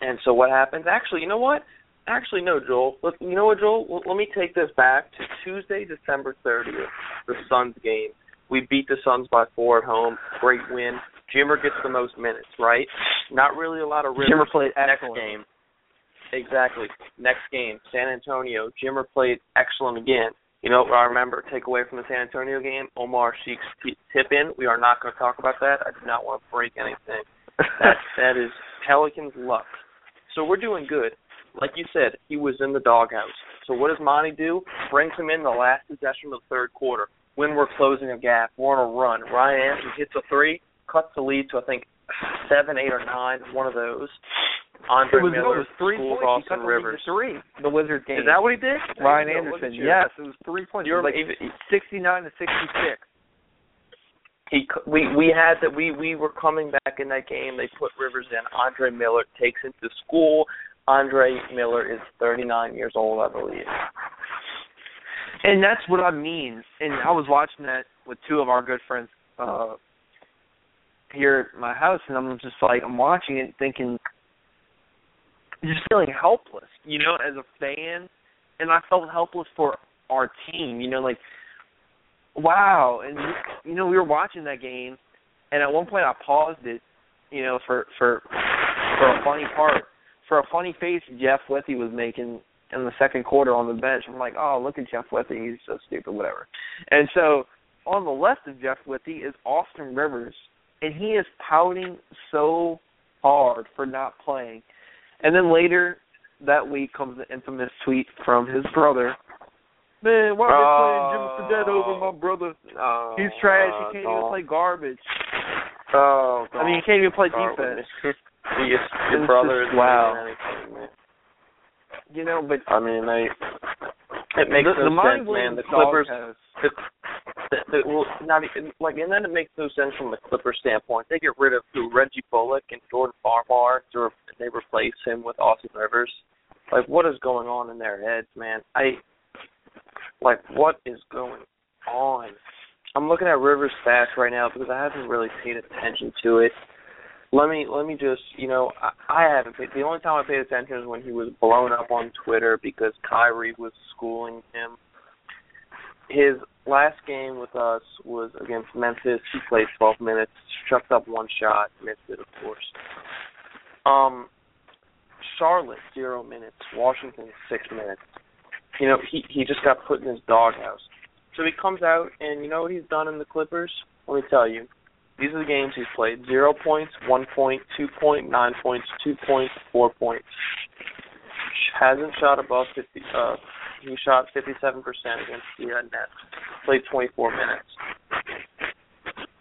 and so what happens? Actually, you know what? Actually, no, Joel. Look, you know what, Joel? L- let me take this back to Tuesday, December 30th, the Suns game. We beat the Suns by four at home. Great win. Jimmer gets the most minutes, right? Not really a lot of Rivers.
Jimmer played
next
excellent.
game. Exactly. Next game, San Antonio. Jimmer played excellent again. You know I remember? Take away from the San Antonio game, Omer Asik's t- tip in. We are not going to talk about that. I do not want to break anything. That that is Pelicans luck. So we're doing good. Like you said, he was in the doghouse. So what does Monty do? Brings him in the last possession of the third quarter. When we're closing a gap, we're on a run. Ryan Anderson hits a three, cuts the lead to I think seven, eight, or nine, one of those. Andre
it was,
Miller
it was three
schools
points. He
Austin
cut the lead
Rivers.
three. The Wizards game.
Is that what he did?
Ryan
There you go. Look
Anderson? Yes, it was three points.
You're
like
even,
sixty-nine to sixty-six.
he we we had that we we were coming back in that game. They put Rivers in. Andre Miller takes him to school. Andre Miller is 39 years old, I believe.
And that's what I mean. And I was watching that with two of our good friends uh here at my house and I'm just like I'm watching it thinking just feeling helpless, you know, as a fan. And I felt helpless for our team, you know, like wow. And you know, we were watching that game and at one point I paused it, you know, for for for a funny part. For a funny face Jeff Withey was making in the second quarter on the bench. I'm like, oh, look at Jeff Withey. He's so stupid, whatever. And so on the left of Jeff Withey is Austin Rivers, and he is pouting so hard for not playing. And then later that week comes the infamous tweet from his brother. Man, why are they playing Jimmer Fredette over my brother?
Oh,
He's trash.
uh,
He can't
don't-
even play garbage.
Oh, God.
I mean, he can't even play
with
defense.
your, your brother is
wow. You know, but
I mean, they. It makes
the,
no
the
sense, man. The Clippers. The, the, the, well, not like, and then it makes no sense from the Clippers standpoint. They get rid of who Reggie Bullock and Jordan Farmar to they replace him with Austin Rivers. Like, what is going on in their heads, man? I like what is going on. I'm looking at Rivers' stats right now because I haven't really paid attention to it. Let me let me just you know I, I haven't paid. The only time I paid attention is when he was blown up on Twitter because Kyrie was schooling him. His last game with us was against Memphis. He played 12 minutes, chucked up one shot, missed it, of course. Um, Charlotte zero minutes, Washington six minutes. You know, he he just got put in his doghouse. So he comes out and you know what he's done in the Clippers? Let me tell you. These are the games he's played. Zero points, one point, two point, nine points, two points, four points. Hasn't shot above fifty uh he shot fifty seven percent against the uh, Nets. Played twenty four minutes.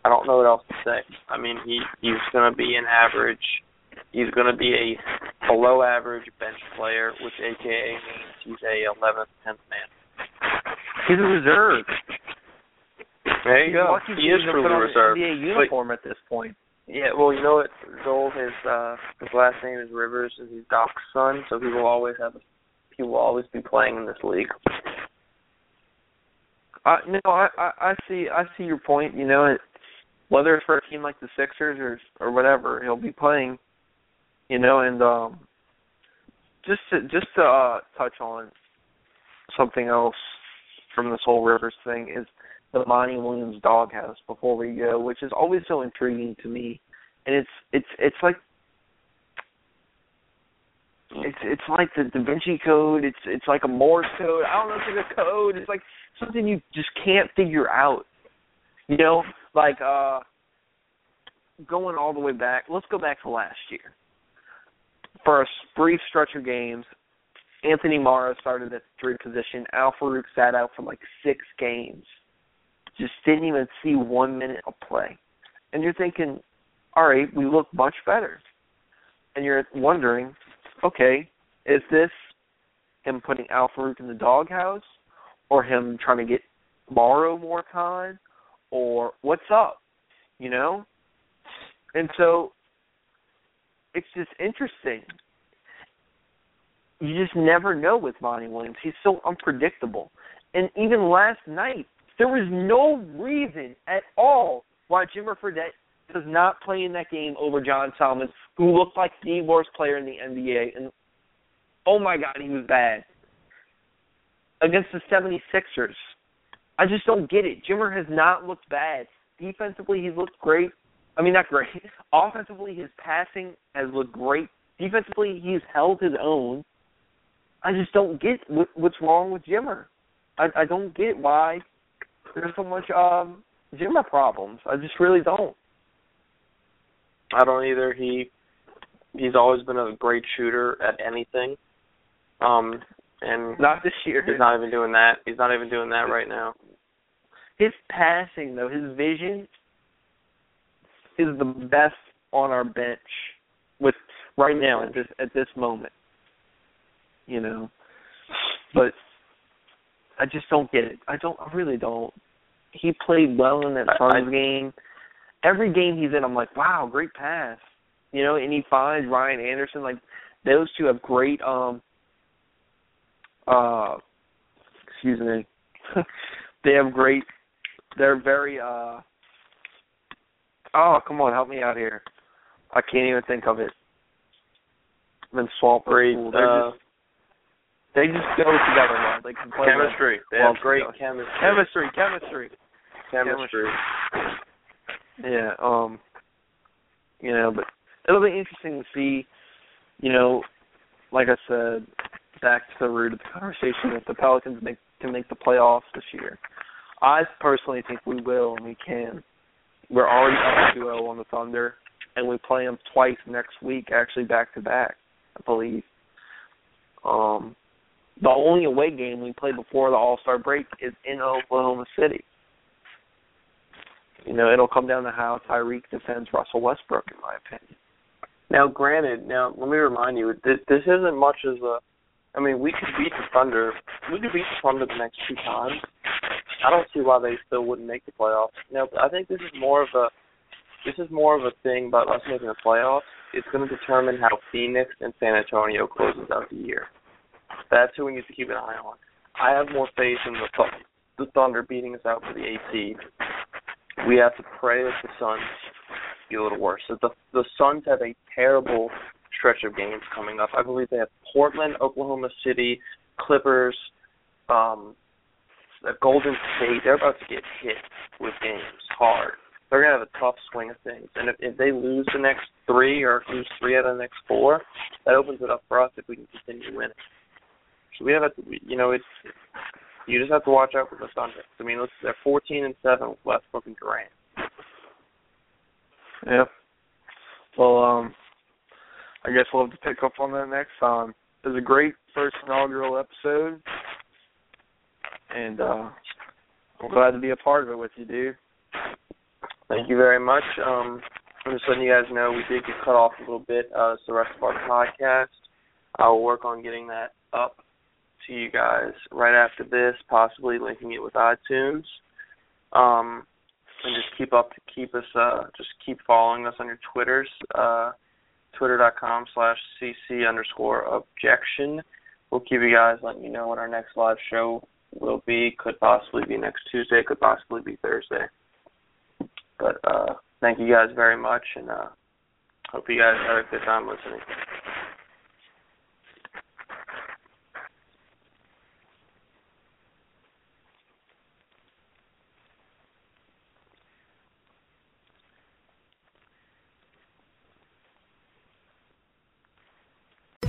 I don't know what else to say. I mean he he's gonna be an average he's gonna be a below average bench player, which AKA means he's a eleventh, tenth man.
He's a reserve.
There you
He's
go. He is truly a reserve.
NBA uniform at this point.
Yeah, well, you know what, Joel, his uh his last name is Rivers and he's Doc's son, so he will always have a, he will always be playing in this league.
Uh, no, I, I I see I see your point. You know, it, whether it's for a team like the Sixers or or whatever, he'll be playing. You know, and um, just to just to uh, touch on something else from this whole Rivers thing is the Monty Williams doghouse before we go, which is always so intriguing to me, and it's it's it's like it's it's like the Da Vinci Code. It's it's like a Morse code. I don't know if it's a code. It's like something you just can't figure out. You know, like uh going all the way back. Let's go back to last year. For a brief stretch of games, Anthony Morrow started at three position. Al Farouq sat out for like six games. Just didn't even see one minute of play. And you're thinking, all right, we look much better. And you're wondering, okay, is this him putting Al Farouq in the doghouse, or him trying to get Morrow more time, or what's up, you know? And so it's just interesting. You just never know with Monty Williams. He's so unpredictable. And even last night, there was no reason at all why Jimmer Fredette does not play in that game over John Salmons, who looked like the worst player in the NBA. And oh my God, he was bad against the 76ers. I just don't get it. Jimmer has not looked bad. Defensively, he's looked great. I mean, not great. Offensively, his passing has looked great. Defensively, he's held his own. I just don't get what, what's wrong with Jimmer. I, I don't get why there's so much um Jimmer problems. I just really don't.
I don't either. He he's always been a great shooter at anything. Um and
Not this year.
he's not even doing that. He's not even doing that right now.
his passing though, his vision is the best on our bench with right now at this at this moment. You know. But I just don't get it. I don't I really don't. He played well in that Suns game. Every game he's in I'm like, Wow, great pass. You know, and he finds Ryan Anderson, like those two have great um uh excuse me. they have great they're very uh oh come on help me out here i can't even think of it been swamped with
Great.
They're
uh,
just they just go together well they can play well.
chemistry. They
well
have great
together.
chemistry.
chemistry chemistry
Chemistry.
Yeah um you know but it'll be interesting to see you know like i said back to the root of the conversation if the pelicans make can make the playoffs this year. I personally think we will and we can. We're already up 2-0 on the thunder and we play them twice next week actually back to back i believe. Um the only away game we play before the all star break is in oklahoma city you know, it'll come down to how Tyreke defends Russell Westbrook, in my opinion.
Now, granted, now let me remind you, this, this isn't much as a. I mean, we could beat the Thunder. We could beat the Thunder the next two times. I don't see why they still wouldn't make the playoffs. Now, I think this is more of a. This is more of a thing about us making the playoffs. It's going to determine how Phoenix and San Antonio closes out the year. That's who we need to keep an eye on. I have more faith in the Th- the Thunder beating us out for the eight seed. We have to pray that the Suns be a little worse. So the the Suns have a terrible stretch of games coming up. I believe they have Portland, Oklahoma City, Clippers, um, the Golden State. They're about to get hit with games hard. they're gonna have a tough swing of things. And if, if they lose the next three or lose three out of the next four, that opens it up for us if we can continue winning. So we have to, you know, it's you just have to watch out for the Thunder. I mean, look, they're 14 and seven with Westbrook and Durant.
Yeah. Well, um, I guess we'll have to pick up on that next time. It was a great first inaugural episode, and uh I'm glad to be a part of it with you, dude.
Thank you very much. Um, I'm just letting you guys know we did get cut off a little bit. Uh, it's the rest of our podcast. I will work on getting that up to you guys right after this, possibly linking it with iTunes. Um, and just keep up to keep us uh just keep following us on your Twitters. Uh twitter.com slash cc underscore objection. We'll keep you guys letting you know when our next live show will be. Could possibly be next Tuesday, could possibly be Thursday. But uh thank you guys very much and uh hope you guys had a good time listening.